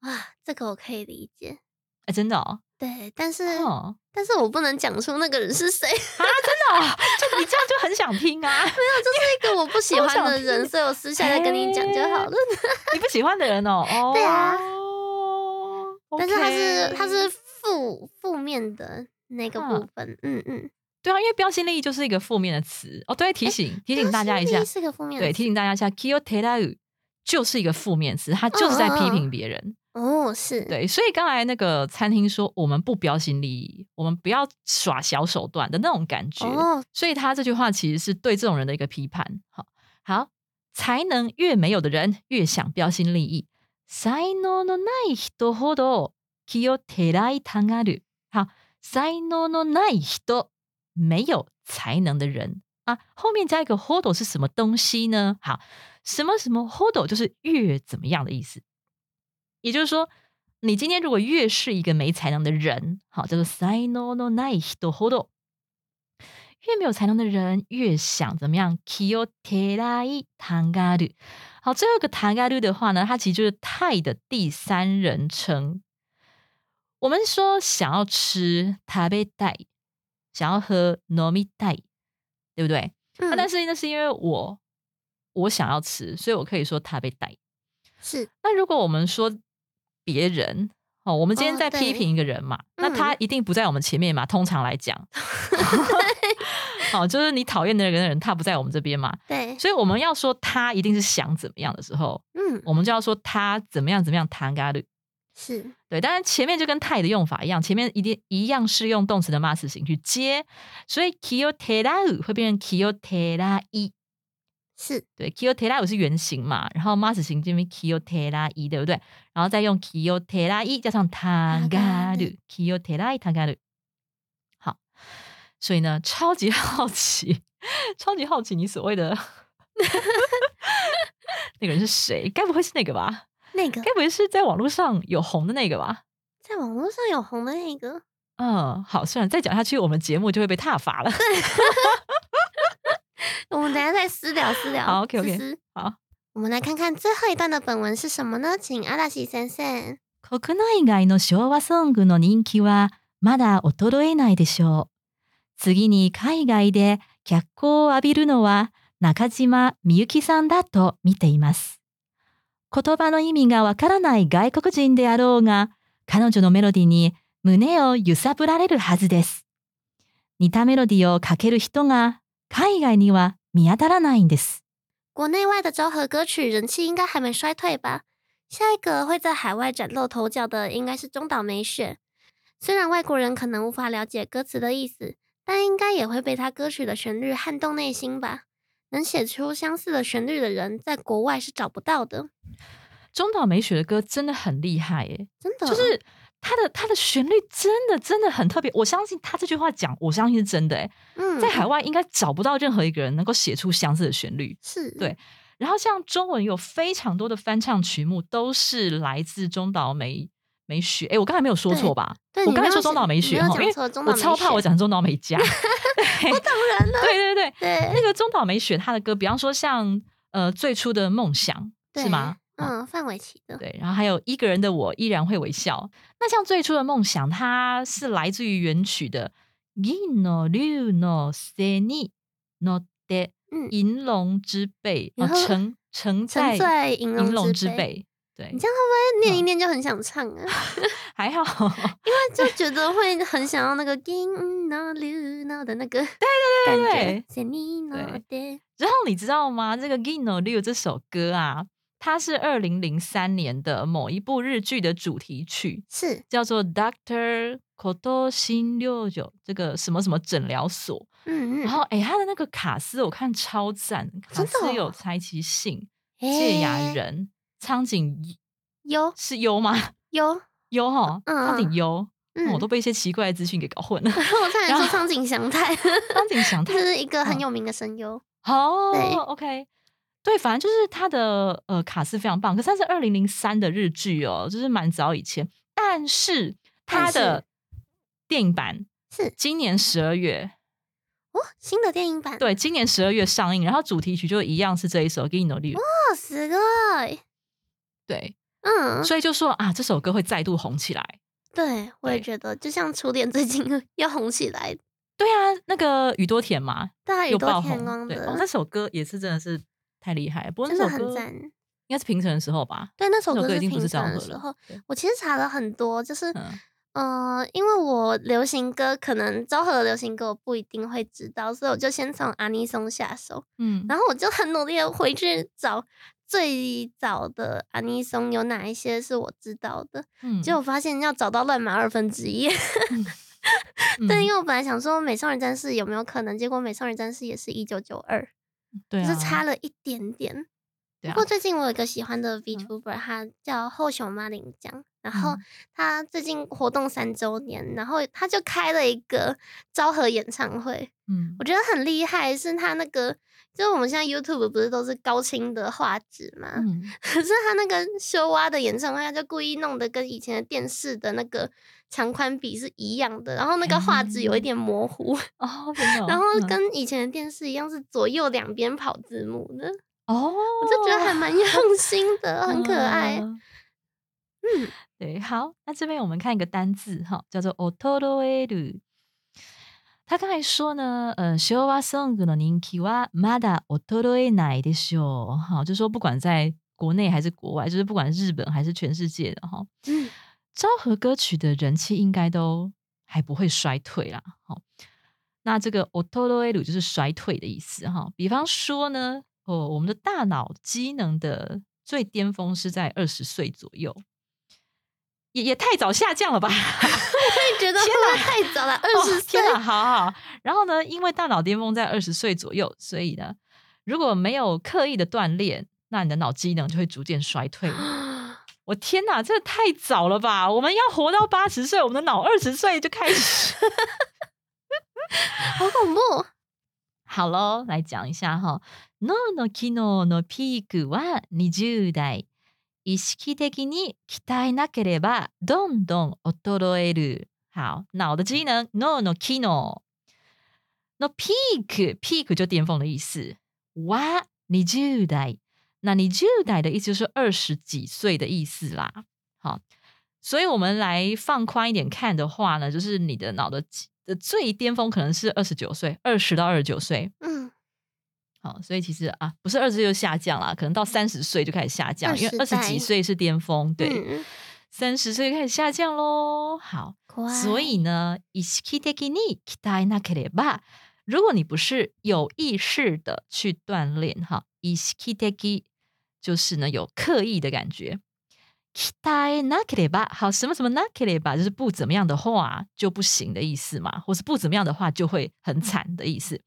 哇，这个我可以理解。”哎，真的哦，对，但是、哦，但是我不能讲出那个人是谁啊，真的哦，就你这样就很想听啊！没有这个我不喜欢的人，所以我私下再跟你讲就好了。你不喜欢的人哦，哦，对啊哦但是他是他是负负面的那个部分，嗯嗯，对啊，因为标新立异就是一个负面的词哦。对，提醒提醒大家一下是个负面的对，提醒大家一下 k i y o t e r a u 就是一个负面词，它就是在批评别人。哦，是，对，所以刚才那个餐厅说我们不标新立异，我们不要耍小手段的那种感觉。哦，所以他这句话其实是对这种人的一个批判。好，好，才能越没有的人越想标新立异。才能のない人ほど気をてらいたがる。好，才能のない人，没有才能的人啊，后面加一个 hold 是什么东西呢？好，什么什么 hold 就是越怎么样的意思。 也就是说，你今天如果越是一个没才能的人，好，叫做才能のない人ほど。越没有才能的人，越想怎么样？気をてらいたがる。好，最后一个たがる的话呢，它其实就是太的第三人称。我们说想要吃食べたい，想要喝飲みたい，对不对？嗯那、但是那是因为我我想要吃，所以我可以说食べたい。是那如果我们说 别人，哦，我们今天哦在批对评一个人嘛，那嗯他一定不在我们前面嘛。通常来讲，好，就是你讨厌的那个人，他不在我们这边嘛，对，所以我们要说他一定是想怎么样的时候，嗯，我们就要说他怎么样怎么样谈嘎律。是对，当然前面就跟太的用法一样，前面一定一样是用动词的 mas 型去接，所以 kyo te ra 会变成 kyo te ra i。是，对，kyo te ra 是原型嘛，然后 mas 型这边 kyo te ra i 对不对？然后再用 kyo te ra i 加上 tagaru kyo te ra i tagaru。好，所以呢，超级好奇，超级好奇你所谓的 那个人是谁？该不会是那个吧？那个该不会是在网络上有红的那个吧？在网络上有红的那个，嗯，好，算了，再讲下去，我们节目就会被踏伐了。我们等一下再私聊私聊。好，OK，OK，私私好。我们来看看最后一段的本文是什么呢？请阿拉西先生。国内外の昭和ソングの人気はまだ衰えないでしょう。次に海外で脚光を浴びるのは中島みゆきさんだと見ています。言葉の意味がわからない外国人であろうが、彼女のメロディに胸を揺さぶられるはずです。似たメロディをかける人が海外には見当たらないんです。国内外的昭和歌曲人气应该还没衰退吧？下一个会在海外崭露头角的应该是中岛美雪。虽然外国人可能无法了解歌词的意思，但应该也会被他歌曲的旋律撼动内心吧。能写出相似的旋律的人，在国外是找不到的，中岛美雪的歌真的很厉害耶，真的。就是 她的他的旋律真的真的很特别。我相信他这句话讲，我相信是真的哎，嗯在海外应该找不到任何一个人能够写出相似的旋律。是对然后像中文有非常多的翻唱曲目都是来自中岛美美雪。哎，我刚才没有说错吧？对，我刚才说中岛美雪哈，因为我超怕我讲中岛美嘉。对当然了，对对对，对那个中岛美雪她的歌，比方说像呃最初的梦想是吗？哦嗯，范玮琪的，对，然后还有一个人的我依然会微笑。那像最初的梦想，它是来自于原曲的《銀の竜の背に乗って嗯，银龙之背》啊，然后乘乘沉在醉银银龙之之。背。对你，这样会不会念一嗯念就很想唱啊？还好。因为就觉得会很想要那个銀の竜の的那个感觉对。セニので然后你知道吗？这个《銀の竜》这首歌啊， 它是二零零三年的某一部日剧的主题曲，是，叫做《Doctor Koto 新六九》这个什么什么诊疗所。嗯嗯，然后哎，他的那个卡斯我看超赞，卡斯有柴崎幸、芥雅人、苍井优是优吗？优，优哈，嗯苍井优，嗯，我都被一些奇怪的资讯给搞混了。我差点说苍井翔太，苍井翔 太他是一个很嗯有名的声优。哦对，OK，对，反正就是他的呃卡斯非常棒，可是他是二零零三的日剧哦，就是蛮早以前，但是他但的电影版是今年十二月，哦，新的电影版，对，今年十二月上映，然后主题曲就一样是这一首《给你努力》，哦，すごい，对，嗯，所以就说啊，这首歌会再度红起来。对，我也对觉得，就像初恋最近要红起来，对啊，那个宇多田嘛，大宇多又爆红，田光对，哦，的那首歌也是真的是 太厉害了。不过那首歌很赞。应该是平成的时候吧？对，那首歌歌是平已经不是的时候和了，我其实查了很多，就是嗯呃，因为我流行歌可能昭和的流行歌我不一定会知道，所以我就先从阿尼松下手，嗯，然后我就很努力的回去找最早的阿尼松有哪一些是我知道的，嗯结果发现要找到乱码二分之一。对，嗯因为我本来想说美少女战士有没有可能，结果美少女战士也是一九九二，对啊，只是差了一点点。啊不过最近我有一个喜欢的 VTuber，、他叫后熊妈林江，然后嗯。他最近活动三周年，然后他就开了一个昭和演唱会，嗯。我觉得很厉害，是他那个就是我们现在 YouTube 不是都是高清的画质嘛，嗯，可是他那个修蛙的演唱会，他就故意弄得跟以前的电视的那个长宽比是一样的，然后那个画质有一点模糊，哦，真的哦，然后嗯跟以前的电视一样是左右两边跑字幕的。哦，我就觉得还蛮用心的，很可爱。嗯嗯，对，好，那这边我们看一个单字哈，叫做 otoroeru。他刚才说呢，呃，昭和ソングの人気はまだ衰えないでしょう。哈，就说不管在国内还是国外，就是不管日本还是全世界的哈，嗯 昭和歌曲的人气应该都还不会衰退啦。好，那这个 otoroeru 就是衰退的意思哈。比方说呢，哦，我们的大脑机能的最巅峰是在二十岁左右，也也太早下降了吧？我也觉得 会不会太早了？二十哦岁天，哪，好好。然后呢，因为大脑巅峰在二十岁左右，所以呢，如果没有刻意的锻炼，那你的脑机能就会逐渐衰退。我天哪，这太早了吧！我们要活到八十岁，我们的脑二十岁就開始。好恐怖。好喽，来讲一下哈。脳の機能のピークは20代。意識的に鍛えなければどんどん衰える。好，脑的机能，脳の機能のピーク，peak 就巅峰的意思。哇，20代， 那20代的意思就是二十几岁的意思啦。好，所以我们来放宽一点看的话呢，就是你的脑的的最巅峰可能是二十九岁，二十到二十九岁。嗯，好，所以其实啊，不是二十岁就下降啦，可能到三十岁就开始下降，因为二20十几代岁是巅峰，对，嗯，三十岁就开始下降喽。好，怖い所以呢，意識的に鍛えなければ，如果你不是有意识的去锻炼，哈，意識的 就是呢有刻意的感觉。鍛えなければ，好，什么什么なければ，就是不怎么样的话就不行的意思嘛，或是不怎么样的话就会很惨的意思。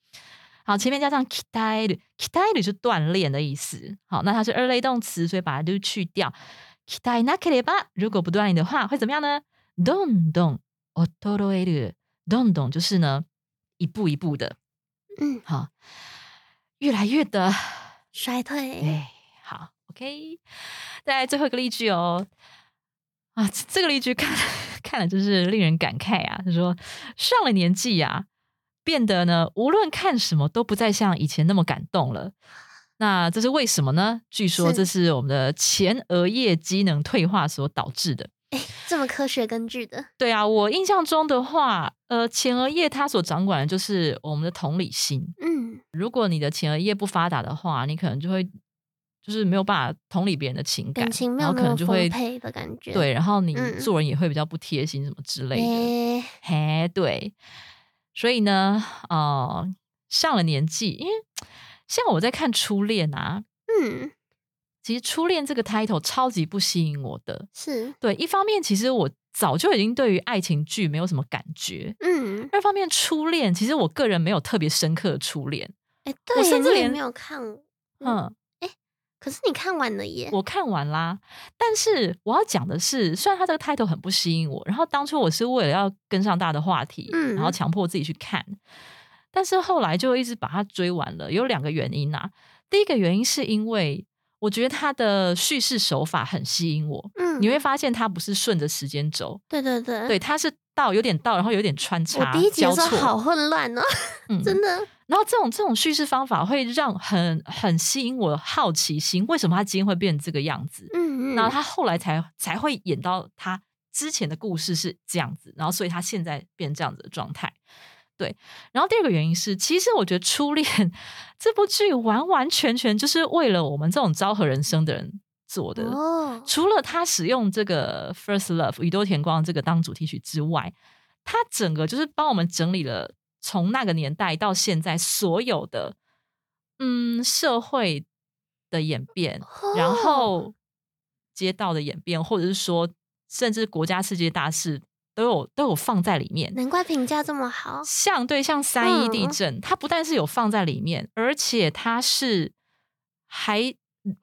好，前面加上鍛える，鍛える是锻炼的意思。好，那它是二类动词，所以把它都去掉。鍛えなければ，如果不锻炼的话，会怎么样呢？どんどん衰える，どんどん就是呢一步一步的，嗯，好，越来越的，衰退，哎，好 ，OK。再来最后一个例句哦，啊，这这个例句看 看了真是令人感慨啊。他说上了年纪呀、变得呢无论看什么都不再像以前那么感动了。那这是为什么呢？据说这是我们的前额叶机能退化所导致的。哎这么科学根据的，对啊，我印象中的话，呃，前额叶它所掌管的就是我们的同理心。嗯，如果你的前额叶不发达的话，你可能就会就是没有办法同理别人的情感，感情没然后可能就会配的感觉，对，然后你嗯做人也会比较不贴心什么之类的。诶，嘿，对，所以呢，呃，上了年纪，因为像我在看《初恋》啊，嗯，其实《初恋》这个 title 超级不吸引我的。是，对，一方面其实我早就已经对于爱情剧没有什么感觉。嗯，二方面，初恋其实我个人没有特别深刻的初恋。哎，我对我，甚至连没有看，嗯，嗯，可是你看完了耶。我看完啦，但是我要讲的是，虽然它这个 title 很不吸引我，然后当初我是为了要跟上大的话题，嗯然后强迫自己去看，但是后来就一直把它追完了。有两个原因啊，第一个原因是因为我觉得他的叙事手法很吸引我，嗯，你会发现他不是顺着时间轴，对对对，对，他是倒有点倒，然后有点穿插我插第一集交错，的时候好混乱哦，嗯 真的。然后这种这种叙事方法会让很很吸引我的好奇心，为什么他今天会变成这个样子？嗯嗯，然后他后来才才会演到他之前的故事是这样子，然后所以他现在变这样子的状态。对，然后第二个原因是，其实我觉得《初恋》这部剧完完全全就是为了我们这种昭和人生的人做的。哦，除了他使用这个《First Love》宇多田光这个当主题曲之外，他整个就是帮我们整理了从那个年代到现在所有的嗯社会的演变，然哦后街道的演变，或者是说甚至国家世界大事都有都有放在里面。难怪评价这么好。像对像三一地嗯震，它不但是有放在里面，而且它是还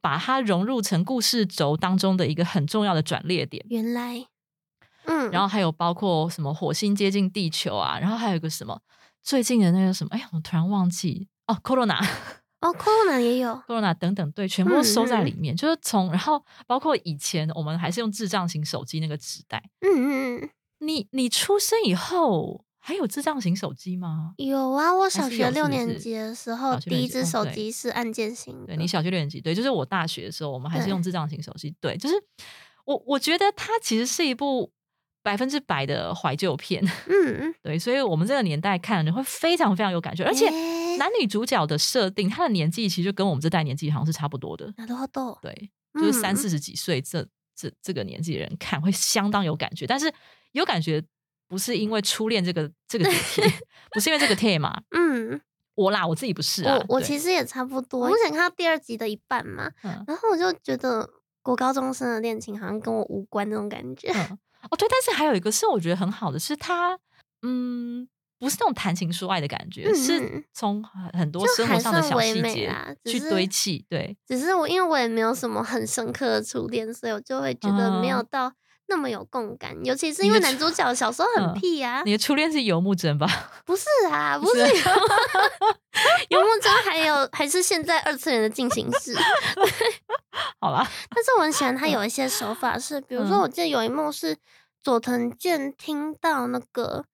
把它融入成故事轴当中的一个很重要的转捩点。原来，嗯，然后还有包括什么火星接近地球啊，然后还有一个什么最近的那个什么，哎呀，我突然忘记哦，corona 哦，Corona 也有，corona 等等，对，全部都收在嗯嗯里面。就是从然后包括以前我们还是用智障型手机那个纸袋，嗯嗯嗯，你你出生以后还有智障型手机吗？有啊。我小是有学六是不是年级的时候，小学六第一只手年级哦对机是按键型的。对你小学六年级，对，就是我大学的时候，我们还是对用智障型手机。对，就是我我觉得它其实是一部百分之百的怀旧片。嗯嗯，对，所以我们这个年代看你会非常非常有感觉，而且诶男女主角的设定，他的年纪其实就跟我们这代年纪好像是差不多的。なるほど。对，就是三嗯四十几岁这这这个年纪的人看会相当有感觉，但是 有感觉不是因为初恋这个这个主题，不是因为这个 tema，嗯，我啦我自己不是啊，我我其实也差不多。我目前看到第二集的一半嘛，嗯然后我就觉得国高中生的恋情好像跟我无关那种感觉。嗯哦对，但是还有一个是我觉得很好的是他嗯。不是那种谈情说爱的感觉，嗯是嗯从很很多生活上的小细节美啦只去堆砌。对，只是我因为我也没有什么很深刻的初恋，所以我就会觉得没有嗯到那么有共感。尤其是因为男主角小时候 很嗯屁啊，你的初恋是游牧真吧？不是啊，不不是游牧 真还有还是现在二次元的进行式。好啦，但是我很喜欢他有一些手法是，比如说嗯我记得有一幕是佐藤健听到那个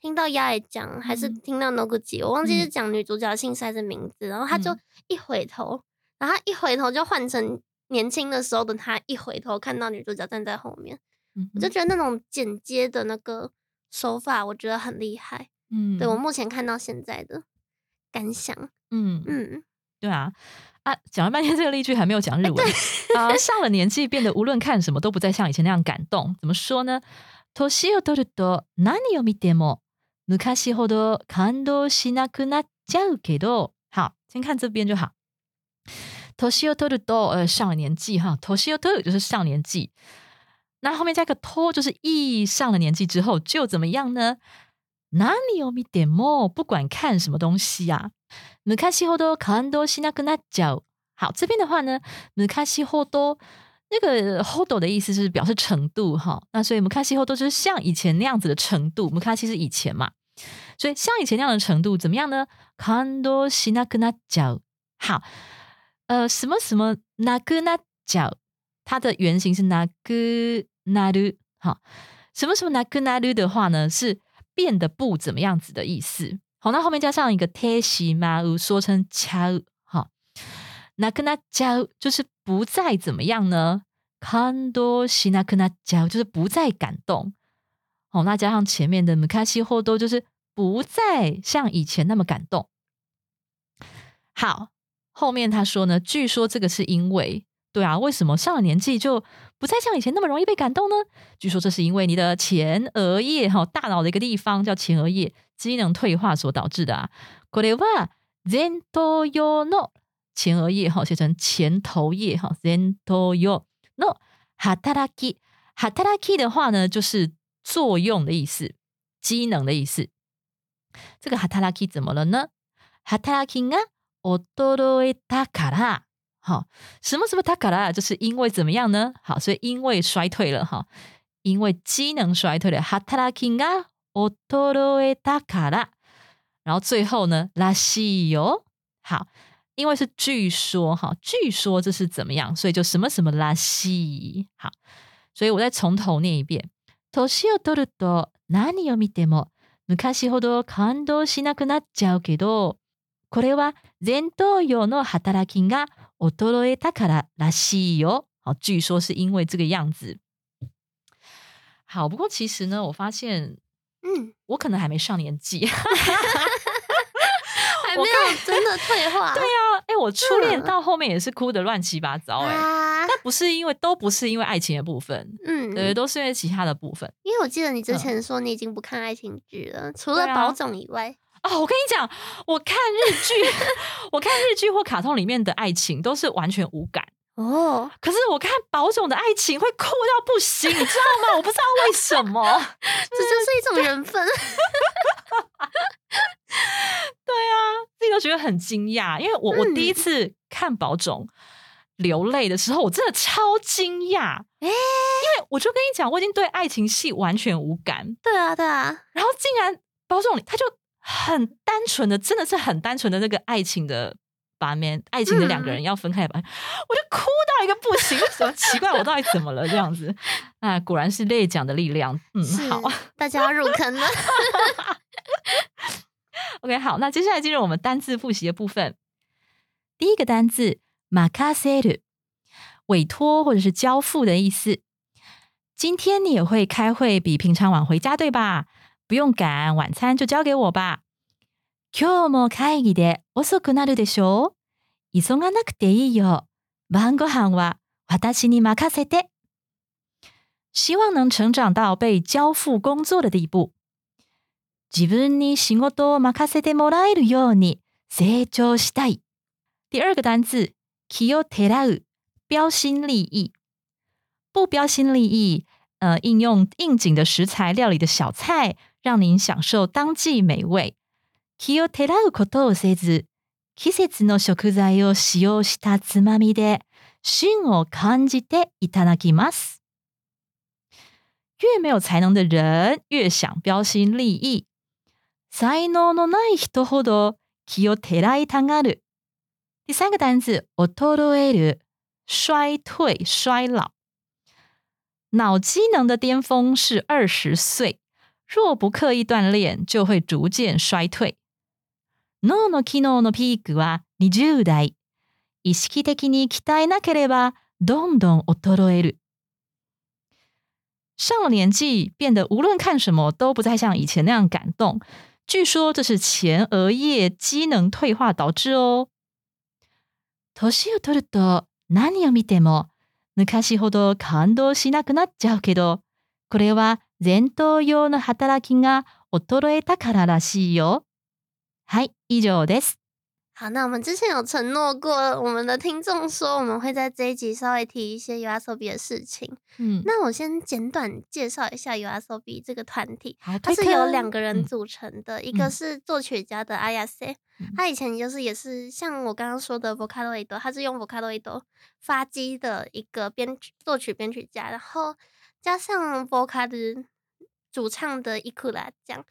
听到鸭也讲，还是嗯听到 Noguchi，我忘记是嗯讲女主角的姓氏还是名字，然后他就嗯一回头，然后他一回头就换成年轻的时候的他，一回头看到女主角站在后面，嗯我就觉得那种剪接的那个手法，我觉得很厉害。嗯对我目前看到现在的感想，嗯嗯，对啊啊，讲了半天这个例句还没有讲日文啊、上了年纪变得无论看什么都不再像以前那样感动。怎么说呢？年を取ると何を見ても昔ほど感動しなくなっちゃうけど，好，先看这边就好。年を取ると呃上了年纪哈，年を取る就是上年纪， 那后面加个と就是一上了年纪之后就怎么样呢？何を見ても不管看什么东西啊，昔ほど感動しなくなっちゃう。好，这边的话呢，昔ほど那个ほど的意思是表示程度哈，那所以昔ほど就是像以前那样子的程度，昔是以前嘛，所以像以前那样的程度怎么样呢？感動しなくなっちゃう。好，呃，什么什么なくなっちゃう，它的原型是なく なる。好，什么什么なくなる的话呢，是变得不怎么样子的意思。好，那后面加上一个 te shi ma u，说成ちゃう。好，なくなっちゃう就是不再怎么样呢？感動しなくなっちゃう就是不再感动。好，那加上前面的昔ほど就是不再像以前那么感动。好，后面他说呢，据说这个是因为，对啊，为什么上了年纪就 不再像以前那么容易被感动呢？据说这是因为你的前额叶哈，大脑的一个地方叫前额叶机能退化所导致的啊。これは前頭葉の前额叶哈，写成前头叶哈，前頭葉の働き。働き的话呢，就是 作用的意思，机能的意思。这个 hataraki 怎么了呢？hataraki が衰えたから， 好，什么什么たから，就是因为怎么样呢？好，所以因为衰退了哈，因为机能衰退了。hataraki が衰えたから，然后最后呢，らしいよ，好，因为是据说哈，据说这是怎么样，所以就什么什么らしい，好，所以我再从头念一遍。年を取ると何を見ても昔ほど感動しなくなっちゃうけど、これは前頭葉の働きが 衰えたかららしいよ。好，据说是因为这个样子。好，不过其实呢，我发现，嗯，我可能还没上年纪。还没有真的退化。对啊，哎、我初恋到后面也是哭的乱七八糟、哎、啊，但不是因为都不是因为爱情的部分，嗯，对，都是因为其他的部分。因为我记得你之前说你已经不看爱情剧了，除了对啊宝冢以外， 哦，我跟你讲，我看日剧，我看日剧或卡通里面的爱情都是完全无感。哦，可是我看宝冢的爱情会哭到不行，你知道吗？我不知道为什么。这就是一种缘分。对啊，自己都觉得很惊讶，因为我、我第一嗯次看宝冢流泪的时候，我真的超惊讶。诶因为我就跟你讲，我已经对爱情戏完全无感，对啊，对啊，然后竟然宝冢他就很单纯的，真的是很单纯的那个爱情的把面，爱情的两个人要分开吧，我就哭到一个不行，为什么奇怪？我到底怎么了？这样子啊，果然是泪讲的力量。嗯，好。大家要入坑了。OK，好，那接下来进入我们单字复习的部分。第一个单字 “makaseru”，委托或者是交付的意思。今天你也会开会，比平常晚回家，对吧？不用赶，晚餐就交给我吧。今日も会議で遅くなるでしょう。急がなくていいよ。晩ご飯は私に任せて。希望能成長到被交付工作的地步。自分に仕事を任せてもらえるように成長したい。第二个单字気をてらう，标新立异。不标新立異，呃，应用应景的食材料理的小菜， 让您享受当季美味。気をてらうことをせず、季節の食材を使用したつまみで旬を感じていただきます。越没有才能的人，越想标新立异。才能のない人ほど気をてらいたがる。第三个单字衰える，衰退、衰老。脑机能的巅峰是二十岁， 若不刻意锻炼，就会逐渐衰退。脳の機能のピークは20代。意識的に鍛えなければどんどん衰える。上了年纪，变得无论看什么都不再像以前那样感动。据说这是前额叶机能退化导致哦。年を取ると何を見ても昔ほど感動しなくなっちゃうけど、これは 前頭葉の働きが衰えたかららしいよ。はい、以上です。好，那我们之前有承诺过我们的听众说，我们会在这一集稍微提一些 u s o b 的事情。嗯，那我先简短介绍一下 u s o b 这个团体，好，它是推坑由两个人嗯组成的，一个嗯是作曲家的阿亚塞，嗯他以前就是也是像我刚刚说的 Vocaloid，他是用 Vocaloid 发机的一个编曲作曲编曲家，然后 加上 Vocal 的主唱的伊库拉这样，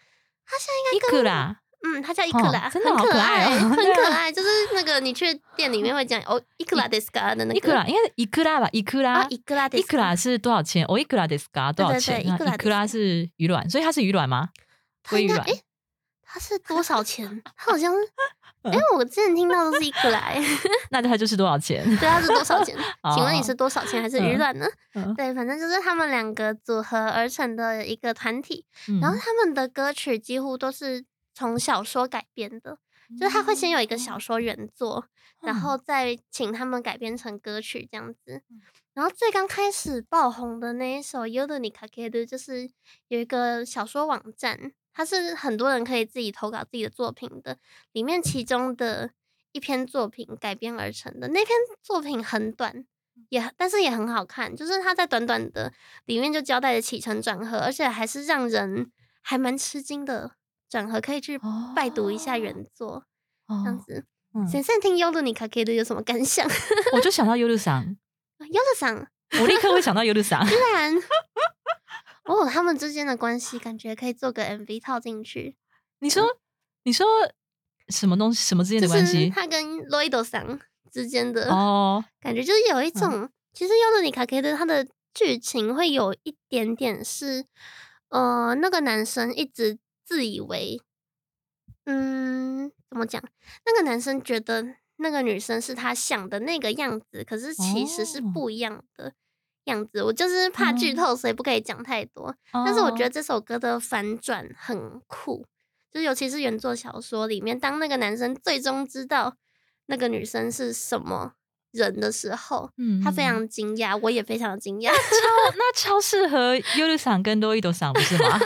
他现在应该跟伊库拉，嗯，他叫伊哦库拉，真的好很可爱很可爱，就是那个你去店里面会讲哦，伊库拉 d e s k a 的那个伊库拉应该是伊库拉吧？伊库拉啊，，伊库拉 e 伊库拉是多少钱？哦，伊库拉 d e s k a 多少钱？对伊库拉是鱼卵，所以它是鱼卵吗？鲑鱼卵他应该诶，他是多少钱？它好像哎，我之前听到都是伊库拉，诶 那它就是多少钱？对，他是多少钱？请问你哦是多少钱还是鱼卵呢？嗯。对，反正就是他们两个组合而成的一个团体，然后嗯他们的歌曲几乎都是从小说改编的，就是他会先有一个小说原作，然嗯后再请他们改编成歌曲这样子。嗯。然后最刚开始爆红的那一首《y o d o n i k a k e d 就是有一个小说网站，它是很多人可以自己投稿自己的作品的，里面其中的一篇作品改编而成的。那篇作品很短，也但是也很好看，就是它在短短的里面就交代了起承转合，而且还是让人还蛮吃惊的转合，可以去拜读一下原作，这样哦，子。嗯现在听优鲁尼卡 K 的有什么感想？我就想到优鲁桑，优鲁桑我立刻会想到优鲁桑。居然哦，他们之间的关系感觉可以做个 MV 套进去，你说，你说什么东西？什么之间的就是关系？他跟 Loido 桑之间的哦，感觉就是有一种，其实《优乐尼卡 K》的它的剧情会有一点点是，呃，那个男生一直自以为，嗯，怎么讲？那个男生觉得那个女生是他想的那个样子，可是其实是哦不一样的样子。我就是怕剧嗯透，所以不可以讲太多。但是我觉得得，这首歌的反转很酷，就是尤其是原作小说里面，当那个男生最终知道那个女生是什么人的时候，嗯他非嗯常惊讶，我也非常惊讶。超那超适合优鲁桑跟多伊多桑，不是吗？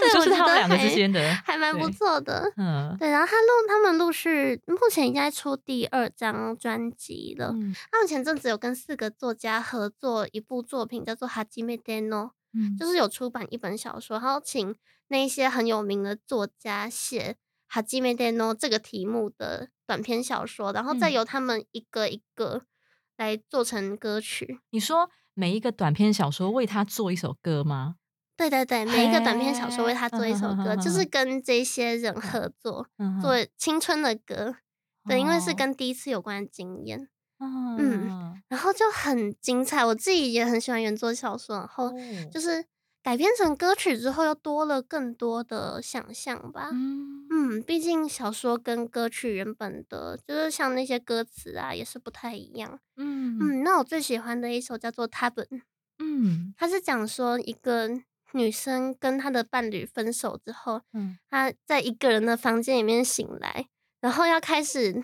对我觉得他们两个之还间的？还蛮不错的。嗯对，然后他录他们陆续目前已经在出第二张专辑了。嗯他们前阵子有跟四个作家合作一部作品，叫做《哈基梅德诺》，嗯就是有出版一本小说，然后请那一些很有名的作家写“哈基梅德诺”这个题目的短篇小说，然后再嗯由他们一个一个来做成歌曲。你说每一个短篇小说为他做一首歌吗？对对对，每一个短篇小说为他做一首歌，就嗯是跟这些人合作嗯做青春的歌。对，因为是哦跟第一次有关的经验，嗯然后就很精彩。我自己也很喜欢原作小说，然后哦就是改编成歌曲之后，又多了更多的想象吧。嗯嗯，毕竟小说跟歌曲原本的，就是像那些歌词啊，也是不太一样。嗯嗯，那我最喜欢的一首叫做《他本》，嗯它是讲说一个女生跟她的伴侣分手之后，嗯她在一个人的房间里面醒来，然后要开始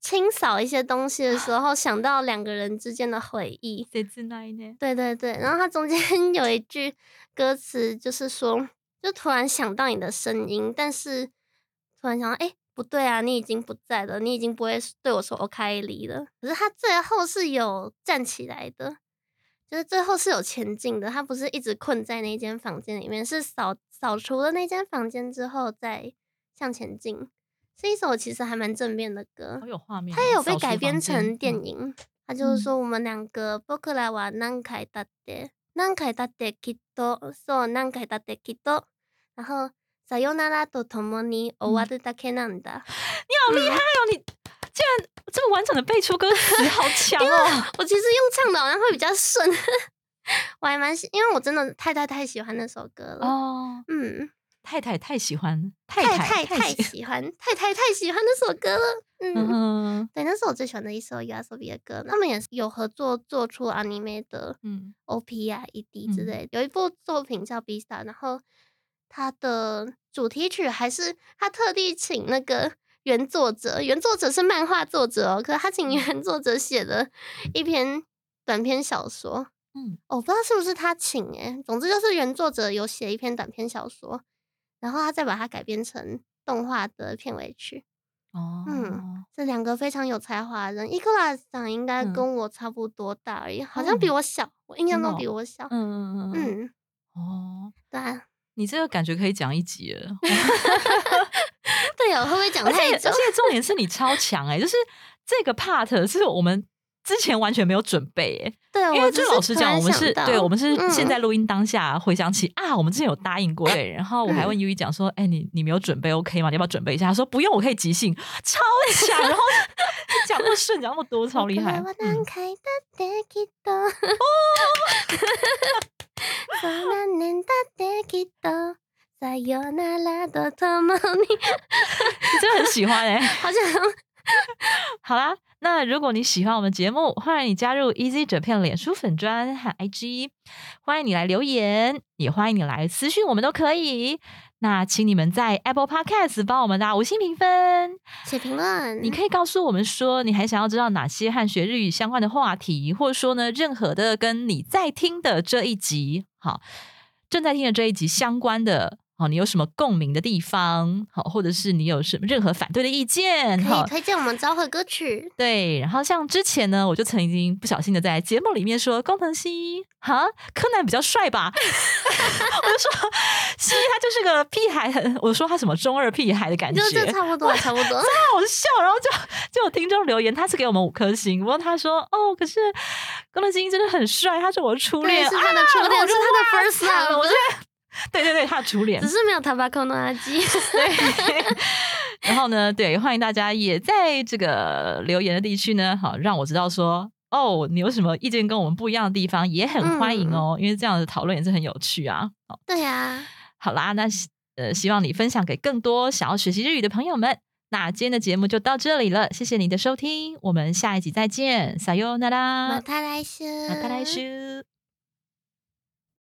清扫一些东西的时候，想 到两个人之间的回忆。谁知道呢？对对对，然后它中间 有一句歌词，就是说，就突然想到你的声音，但是突然想到，哎，不对啊，你已经不在了，你已经不会对我说 “OK” 离了。可是他最后是有站起来的，就是最后是有前进的，他不是一直困在那间房间里面，是扫扫除了那间房间之后再向前进。是一首其实还蛮正面的歌好，有画面哦。它也有被扫除改编房间成电嗯影。它就是说我们两个僕らは何回だって何回だってきっとそう何回だってきっと然后さよならと共に終わるだけなんだ。你好厉害哦！你 竟然这么完整的背出歌词，好强哦！我其实用唱的好像会比较顺，我还蛮喜，因为我真的太太太喜欢那首歌了。哦，嗯，太太太喜欢，太太太太喜喜欢，太太太喜欢那首歌了。嗯，嗯对，那是我最喜欢的一首 YOASOBI 的歌。他们也是有合作做出 anime 的嗯 OP 啊、ED 之嗯类的。有一部作品叫《b t a 然后它的主题曲还是他特地请那个原作者，原作者是漫画作者哦，可是他请嗯。原作者写的一篇短篇小说。嗯。哦我不知道是不是他请诶、总之就是原作者有写一篇短篇小说，然后他再把它改编成动画的片尾曲。哦，嗯。这两个非常有才华的人，伊克拉长应该嗯。跟我差不多大而已，好像比哦我小，我印象中比我小。嗯嗯嗯嗯，嗯，哦，对啊，你这个感觉可以讲一集了，对哦，会不会讲太久而？且重点是你超强哎，就是这个 part 是我们之前完全没有准备哎，对，因为我只就是老实讲，突然我们是想到对，我们是现嗯在录音当下回想起啊，我们之前有答应过对，然后我还问 U 一讲说，哎，你你没有准备 OK 吗？你要不要准备一下？他说不用，我可以即兴，超强，然后讲那么顺，讲那么多，超厉害。僕らは嗯何回だってきっとそう何年だってきっとさよならと共に，你真的很喜欢哎、好像 好啦，那如果你喜欢我们节目，欢迎你加入 Easy Japan 脸书粉砖和 IG，欢迎你来留言，也欢迎你来私讯我们都可以。那请你们在 Apple Podcast 帮我们打五星评分。写评论，你可以告诉我们说，你还想要知道哪些和学日语相关的话题，或者说呢，任何的跟你在听的这一集，好，正在听的这一集相关的好，你有什么共鸣的地方？好，或者是你有什么任何反对的意见？可以推荐我们昭和歌曲。对，然后像之前呢，我就曾经不小心的在节目里面说工藤新一哈柯南比较帅吧，我就说新一他就是个屁孩，很 我说他什么中二屁孩的感觉，就差不多，差不多，真好笑。然后就就有听众留言，他是给我们五颗星，不过他说哦，可是工藤新一真的很帅，他是我初恋，是他的初恋，是他的 first love，我觉得。对对对，他的初恋只是没有塔巴克诺阿基。对，然后呢，对，欢迎大家也在这个留言的地区呢，好让我知道说，哦，你有什么意见跟我们不一样的地方，也很欢迎哦，因为这样的讨论也是很有趣啊。对呀，好啦，那呃，希望你分享给更多想要学习日语的朋友们。那今天的节目就到这里了，谢谢你的收听，我们下一集再见，撒哟那拉，马塔来修，马塔来修。